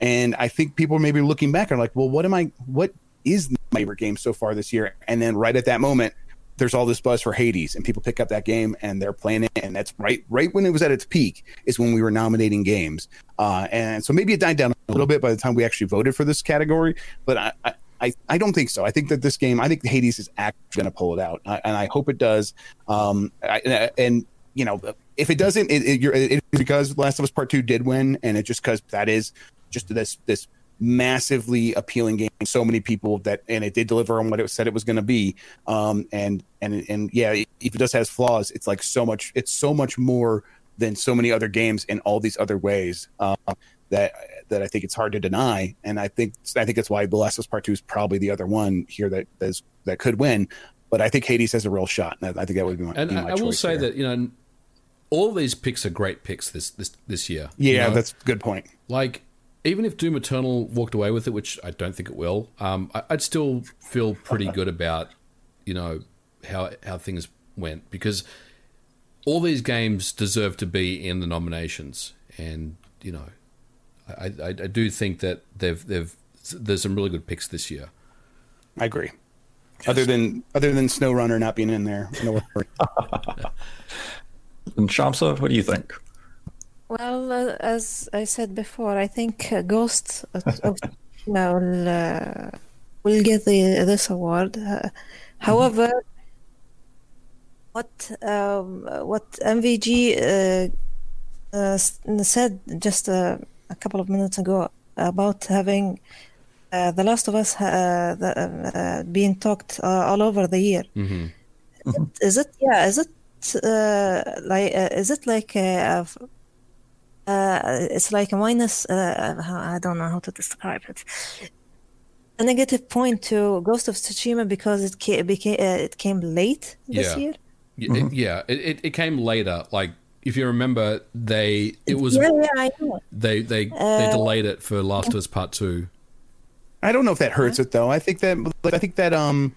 and I think people maybe looking back are like, well, what am I, what is my favorite game so far this year? And then right at that moment, there's all this buzz for Hades, and people pick up that game and they're playing it, and that's right, right when it was at its peak is when we were nominating games, uh, and so maybe it died down a little bit by the time we actually voted for this category, but I. I I, I don't think so. I think that this game, I think Hades is actually going to pull it out, I, and I hope it does. Um, I, and you know, if it doesn't, it, it, it's because Last of Us Part Two did win, and it's just because that is just this this massively appealing game. So many people that, and it did deliver on what it said it was going to be. Um, and and and yeah, if it does has flaws, it's like so much. It's so much more than so many other games in all these other ways. Um, that that I think it's hard to deny, and I think I think that's why The Last of Us Part Two is probably the other one here that that's, that could win. But I think Hades has a real shot, and I think that would be my. And be I, my I will say there. that you know, all these picks are great picks this this this year. Yeah, you know? that's a good point. like even if Doom Eternal walked away with it, which I don't think it will, um, I, I'd still feel pretty (laughs) good about you know how how things went because all these games deserve to be in the nominations, and you know, I, I, I do think that they've they've there's some really good picks this year. I agree. Other than other than SnowRunner not being in there, no. (laughs) And Shamsa, what do you think? Well, uh, as I said before, I think uh, Ghost (laughs) of, of will uh, will get the, this award. Uh, however, what um, what MVG uh, uh, said just uh, a couple of minutes ago about having uh, The Last of Us uh, the, uh, being talked uh, all over the year. Mm-hmm. Is it? Yeah. Is it uh, like uh, is it like a, uh, it's like a minus? Uh, I don't know how to describe it. A negative point to Ghost of Tsushima because it came, became uh, it came late this Yeah. year. Y- it- yeah, it, it, it came later. Like if you remember, they it was yeah, yeah, I know. they they they delayed it for Last of Us Part Two. I don't know if that hurts it though. I think that like, I think that um,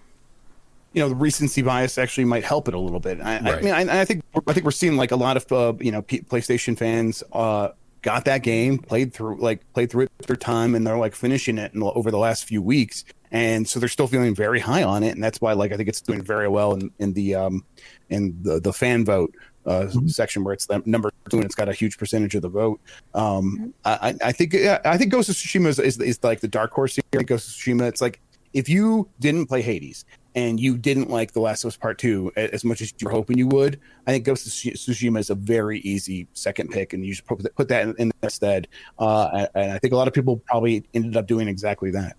you know, the recency bias actually might help it a little bit. I, I mean, I, I think I think we're seeing like a lot of uh, you know P- PlayStation fans uh got that game, played through like played through it their time, and they're like finishing it in, over the last few weeks, and so they're still feeling very high on it, and that's why like I think it's doing very well in, in the um in the the fan vote. Uh, section where it's the number two and it's got a huge percentage of the vote. Um, I, I I think I think Ghost of Tsushima is, is, is like the dark horse here. Ghost of Tsushima, it's like if you didn't play Hades and you didn't like The Last of Us Part Two as much as you're hoping you would, I think Ghost of Tsushima is a very easy second pick, and you should put that- in, in instead. Uh, and- and I think a lot of people probably ended up doing exactly that.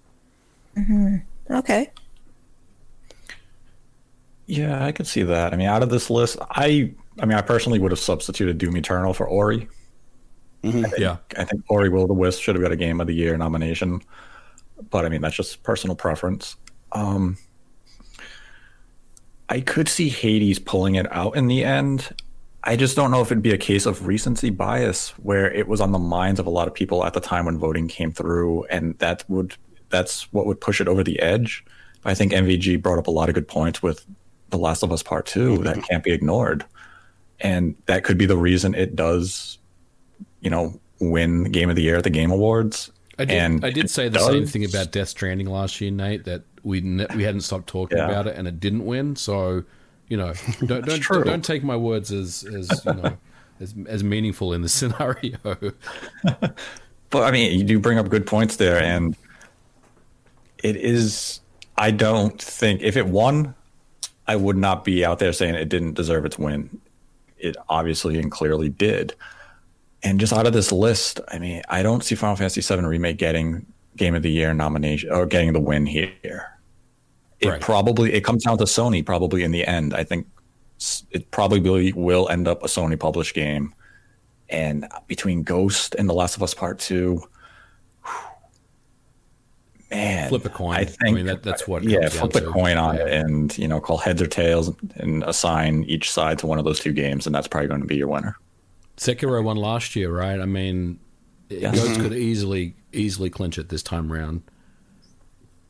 Okay. Yeah, I could see that. I mean, out of this list, I I mean, I personally would have substituted Doom Eternal for Ori. Yeah, I think Ori Will of the Wisp should have got a Game of the Year nomination, but I mean that's just personal preference. Um, I could see Hades pulling it out in the end. I just don't know if it'd be a case of recency bias where it was on the minds of a lot of people at the time when voting came through, and that would that's what would push it over the edge. I think MVG brought up a lot of good points with The Last of Us Part 2 that can't be ignored, and that could be the reason it does you know, win Game of the Year at the Game Awards. I did. And I did say the same thing about Death Stranding last year, Nate. That we ne- we hadn't stopped talking Yeah. about it, and it didn't win. So, you know, (laughs) don't don't, true. don't take my words as as you know (laughs) as as meaningful in the scenario. (laughs) But I mean, you do bring up good points there, and it is. I don't think if it won, I would not be out there saying it didn't deserve its win. It obviously and clearly did. And just out of this list, I mean, I don't see Final Fantasy VII Remake getting Game of the Year nomination or getting the win here. It Right. probably it comes down to Sony probably in the end. I think it probably will end up a Sony published game. And between Ghost and The Last of Us Part Two, man, Flip a coin. I I think mean, that- that's what Yeah, flip a to. coin on Yeah. it, and you know, call heads or tails, and assign each side to one of those two games, and that's probably going to be your winner. Sekiro won last year, right? I mean, Yes. Ghost mm-hmm. could easily easily clinch it this time round.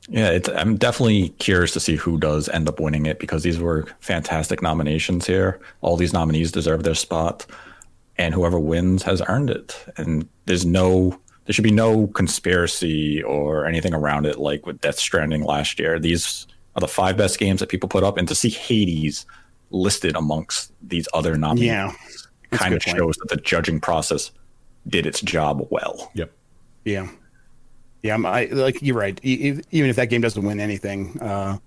Yeah, it's, I'm definitely curious to see who does end up winning it because these were fantastic nominations here. All these nominees deserve their spot, and whoever wins has earned it. And there's no, there should be no conspiracy or anything around it like with Death Stranding last year. These are the five best games that people put up, and to see Hades listed amongst these other nominees Yeah, kind of point. shows that the judging process did its job well. Yep. Yeah, yeah. I'm, I like you're right. Even if that game doesn't win anything, uh,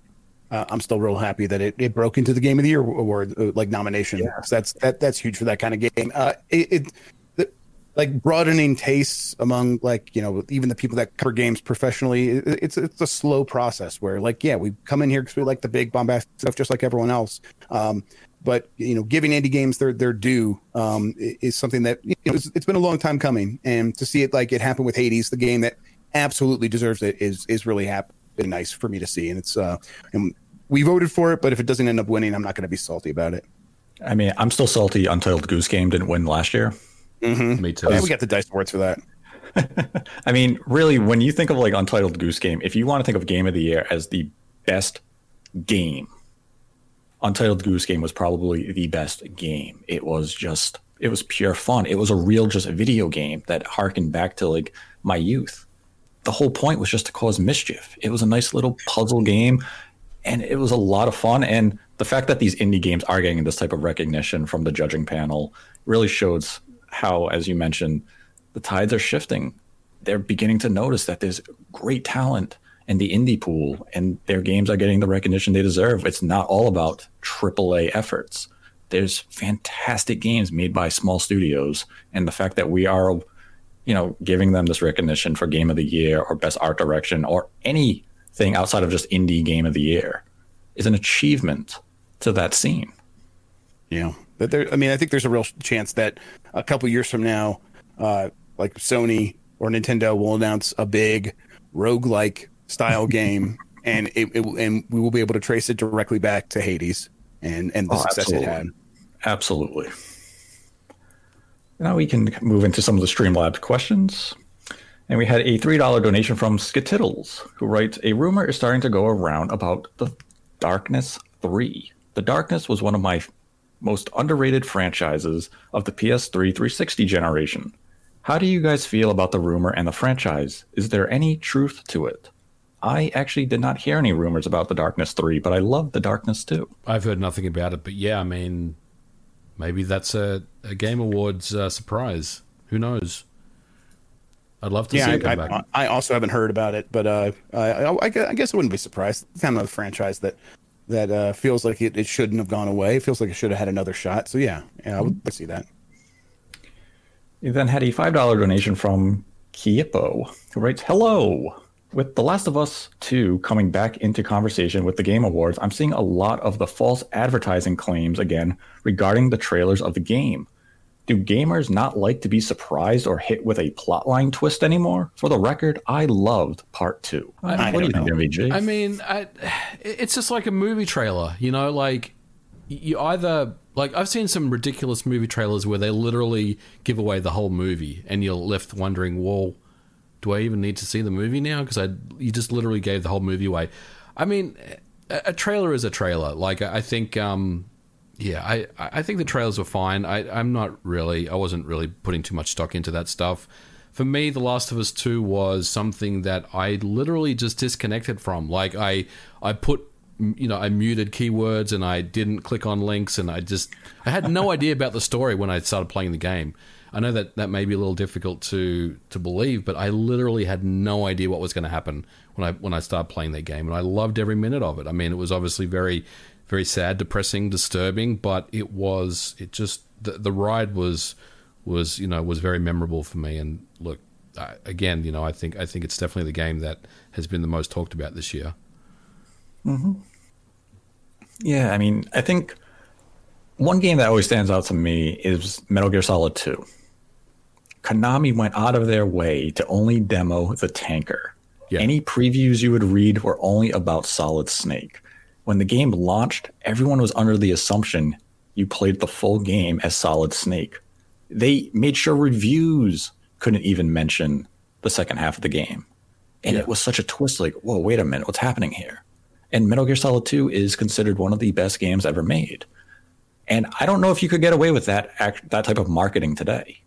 uh, I'm still real happy that it, it broke into the Game of the Year award uh, like nomination. So that's that that's huge for that kind of game. Uh, it, it the, like broadening tastes among like you know even the people that cover games professionally. It's it's a slow process where like yeah we come in here because we like the big bombastic stuff just like everyone else. Um, but you know, giving indie games their their due um, is something that you know, it's, it's been a long time coming, and to see it like it happen with Hades, the game that absolutely deserves it, is is really happy nice for me to see. And it's uh, and we voted for it, but if it doesn't end up winning, I'm not going to be salty about it. I mean, I'm still salty. Untitled Goose Game didn't win last year. Mm-hmm. Me too. Yeah, we got the dice awards for that. (laughs) I mean, really, when you think of like Untitled Goose Game, if you want to think of Game of the Year as the best game, Untitled Goose Game was probably the best game. It was just, it was pure fun. It was a real, just video game that harkened back to like my youth. The whole point was just to cause mischief. It was a nice little puzzle game, and it was a lot of fun. And the fact that these indie games are getting this type of recognition from the judging panel really shows how, as you mentioned, the tides are shifting. They're beginning to notice that there's great talent in the indie pool, and their games are getting the recognition they deserve. It's not all about AAA efforts. There's fantastic games made by small studios, and the fact that we are, you know, giving them this recognition for Game of the Year or Best Art Direction or anything outside of just indie Game of the Year is an achievement to that scene. Know, but there. I mean, I think there's a real chance that a couple years from now, uh, like Sony or Nintendo will announce a big roguelike style (laughs) game, and it, it and we will be able to trace it directly back to Hades and and the Oh, success absolutely. it had. Absolutely. Now we can move into some of the Streamlabs questions. And we had a $3 donation from Skitiddles, who writes A rumor is starting to go around about the Darkness 3. The Darkness was one of my most underrated franchises of the PS3 360 generation. How do you guys feel about the rumor and the franchise? Is there any truth to it? I actually did not hear any rumors about the Darkness 3, but I love the Darkness 2. I've heard nothing about it, but yeah, I mean, maybe that's a, a Game Awards uh, surprise. Who knows? I'd love to see Yeah, it come I, back. I, I also haven't heard about it, but uh, I, I, I guess- I guess I wouldn't be surprised. It's kind of a franchise that that uh, feels like it, it shouldn't have gone away. It feels like it should have had another shot. So yeah, yeah, I would see that. You then had a $5 donation from Kiepo, who writes, Hello! With The Last of Us 2 coming back into conversation with the Game Awards, I'm seeing a lot of the false advertising claims again regarding the trailers of the game. Do gamers not like to be surprised or hit with a plotline twist anymore? For the record, I loved Part 2. I what do you don't think, MVG? I mean, I, it's just like a movie trailer, you know. Like you either like I've seen some ridiculous movie trailers where they literally give away the whole movie, and you're left wondering, well, do I even need to see the movie now? Because I you just literally gave the whole movie away. I mean, a, a trailer is a trailer. Like I think, um, yeah, I I think the trailers were fine. I I'm not really, I wasn't really putting too much stock into that stuff. For me, The Last of Us Two was something that I literally just disconnected from. Like I I put you know I muted keywords and I didn't click on links and I just I had no (laughs) idea about the story when I started playing the game. I know that that may be a little difficult to to believe, but I literally had no idea what was going to happen when I when I started playing that game, and I loved every minute of it. I mean, it was obviously very very sad, depressing, disturbing, but it was it just the, the ride was was you know was very memorable for me. And look, I, again, you know, I think I think it's definitely the game that has been the most talked about this year. Hmm. Yeah, I mean, I think one game that always stands out to me is Metal Gear Solid 2. Konami went out of their way to only demo the tanker. Yeah. Any previews you would read were only about Solid Snake. When the game launched, everyone was under the assumption you played the full game as Solid Snake. They made sure reviews couldn't even mention the second half of the game. And Yeah. it was such a twist like, whoa, wait a minute, what's happening here? And Metal Gear Solid 2 is considered one of the best games ever made. And I don't know if you could get away with that act, that type of marketing today.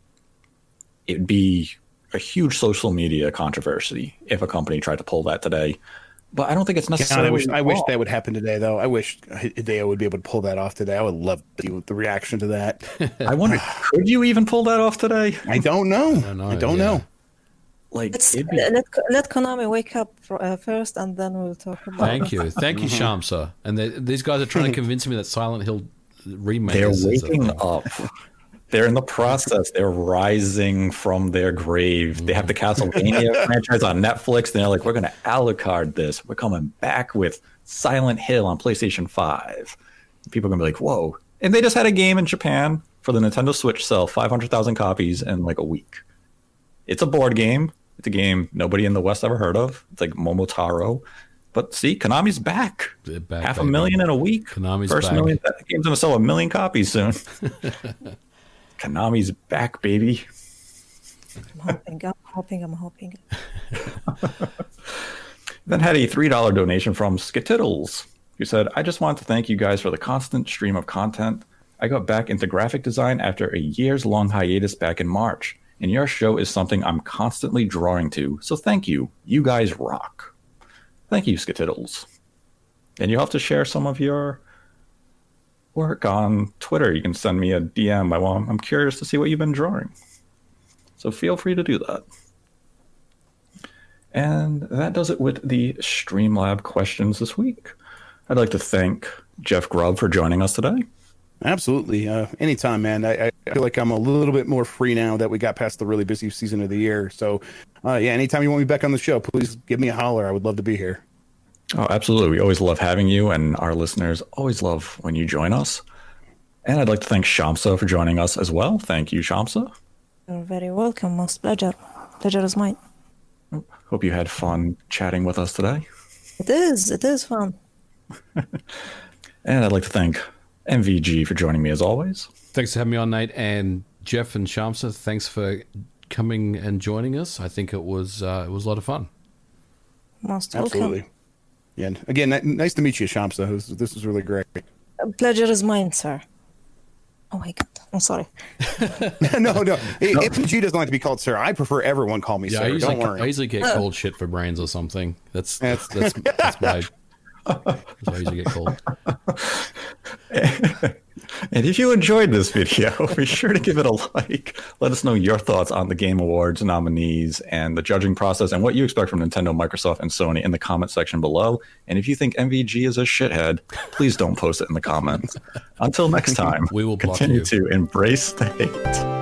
It'd be a huge social media controversy if a company tried to pull that today. But I don't think it's God, necessarily. I wish I wish that would happen today, though. I wish Hideo would be able to pull that off today. I would love to see the reaction to that. I wonder, (sighs) could you even pull that off today? I don't know. I don't don't know, know. Like, Let's, be, let, let Konami wake up uh, first, and then we'll talk about. Thank you, thank you, Shamsa. And they, these guys are trying to (laughs) convince me that Silent Hill remake. they're is- is a- waking up. (laughs) They're in the process. They're rising from their grave. They have the Castlevania (laughs) franchise on Netflix. They're like, we're going to Alucard this. We're coming back with Silent Hill on PlayStation 5. People are going to be like, whoa. And they just had a game in Japan for the Nintendo Switch sell 500,000 copies in like a week. It's a board game. It's a game nobody in the West ever heard of. It's like Momotaro. But see, Konami's back. Back, Half a million in a week. Konami's First back. million. That game's gonna sell a million copies soon. (laughs) Konami's back, baby. I'm hoping, I'm hoping, I'm hoping. (laughs) Then had a three dollar donation from Skitiddles, who said, "I just want to thank you guys for the constant stream of content. I got back into graphic design after a years long hiatus back in March, and your show is something I'm constantly drawing to. So thank you. You guys rock. Thank you, Skitiddles. And you'll have to share some of your work on Twitter. You can send me a DM. I want, I'm curious to see what you've been drawing. So feel free to do that. And that does it with the Streamlab questions this week. I'd like to thank Jeff Grubb for joining us today. Absolutely. Uh, anytime, man. I, I feel like I'm a little bit more free now that we got past the really busy season of the year. So, uh, yeah, anytime you want me back on the show, please give me a holler. I would love to be here. Oh, absolutely. We always love having you, and our listeners always love when you join us. And I'd like to thank Shamsa for joining us as well. Thank you, Shamsa. You're very welcome. Most pleasure. Pleasure is mine. Hope you had fun chatting with us today. It is. It is fun. And I'd like to thank MVG for joining me as always. Thanks for having me on, Nate. And Jeff and Shamsa, thanks for coming and joining us. I think it was uh, it was a lot of fun. Most welcome. Absolutely. Yeah. and Again, ni- nice to meet you, Shamsa. This, this was really great. Pleasure is mine, sir. Oh my god. I'm sorry. (laughs) no, no. If G doesn't like to be called sir, I prefer everyone call me Yeah, I sir. usually, Don't worry. I usually get uh. cold shit for brains or something. That's that's That's- that's, that's (laughs) my. That's what I usually get called. (laughs) And if you enjoyed this video, (laughs) be sure to give it a like. Let us know your thoughts on the Game Awards nominees and the judging process and what you expect from Nintendo, Microsoft, and Sony in the comment section below. And if you think MVG is a shithead, please don't post it in the comments. Until next (laughs) time, We will block continue you. to embrace the hate.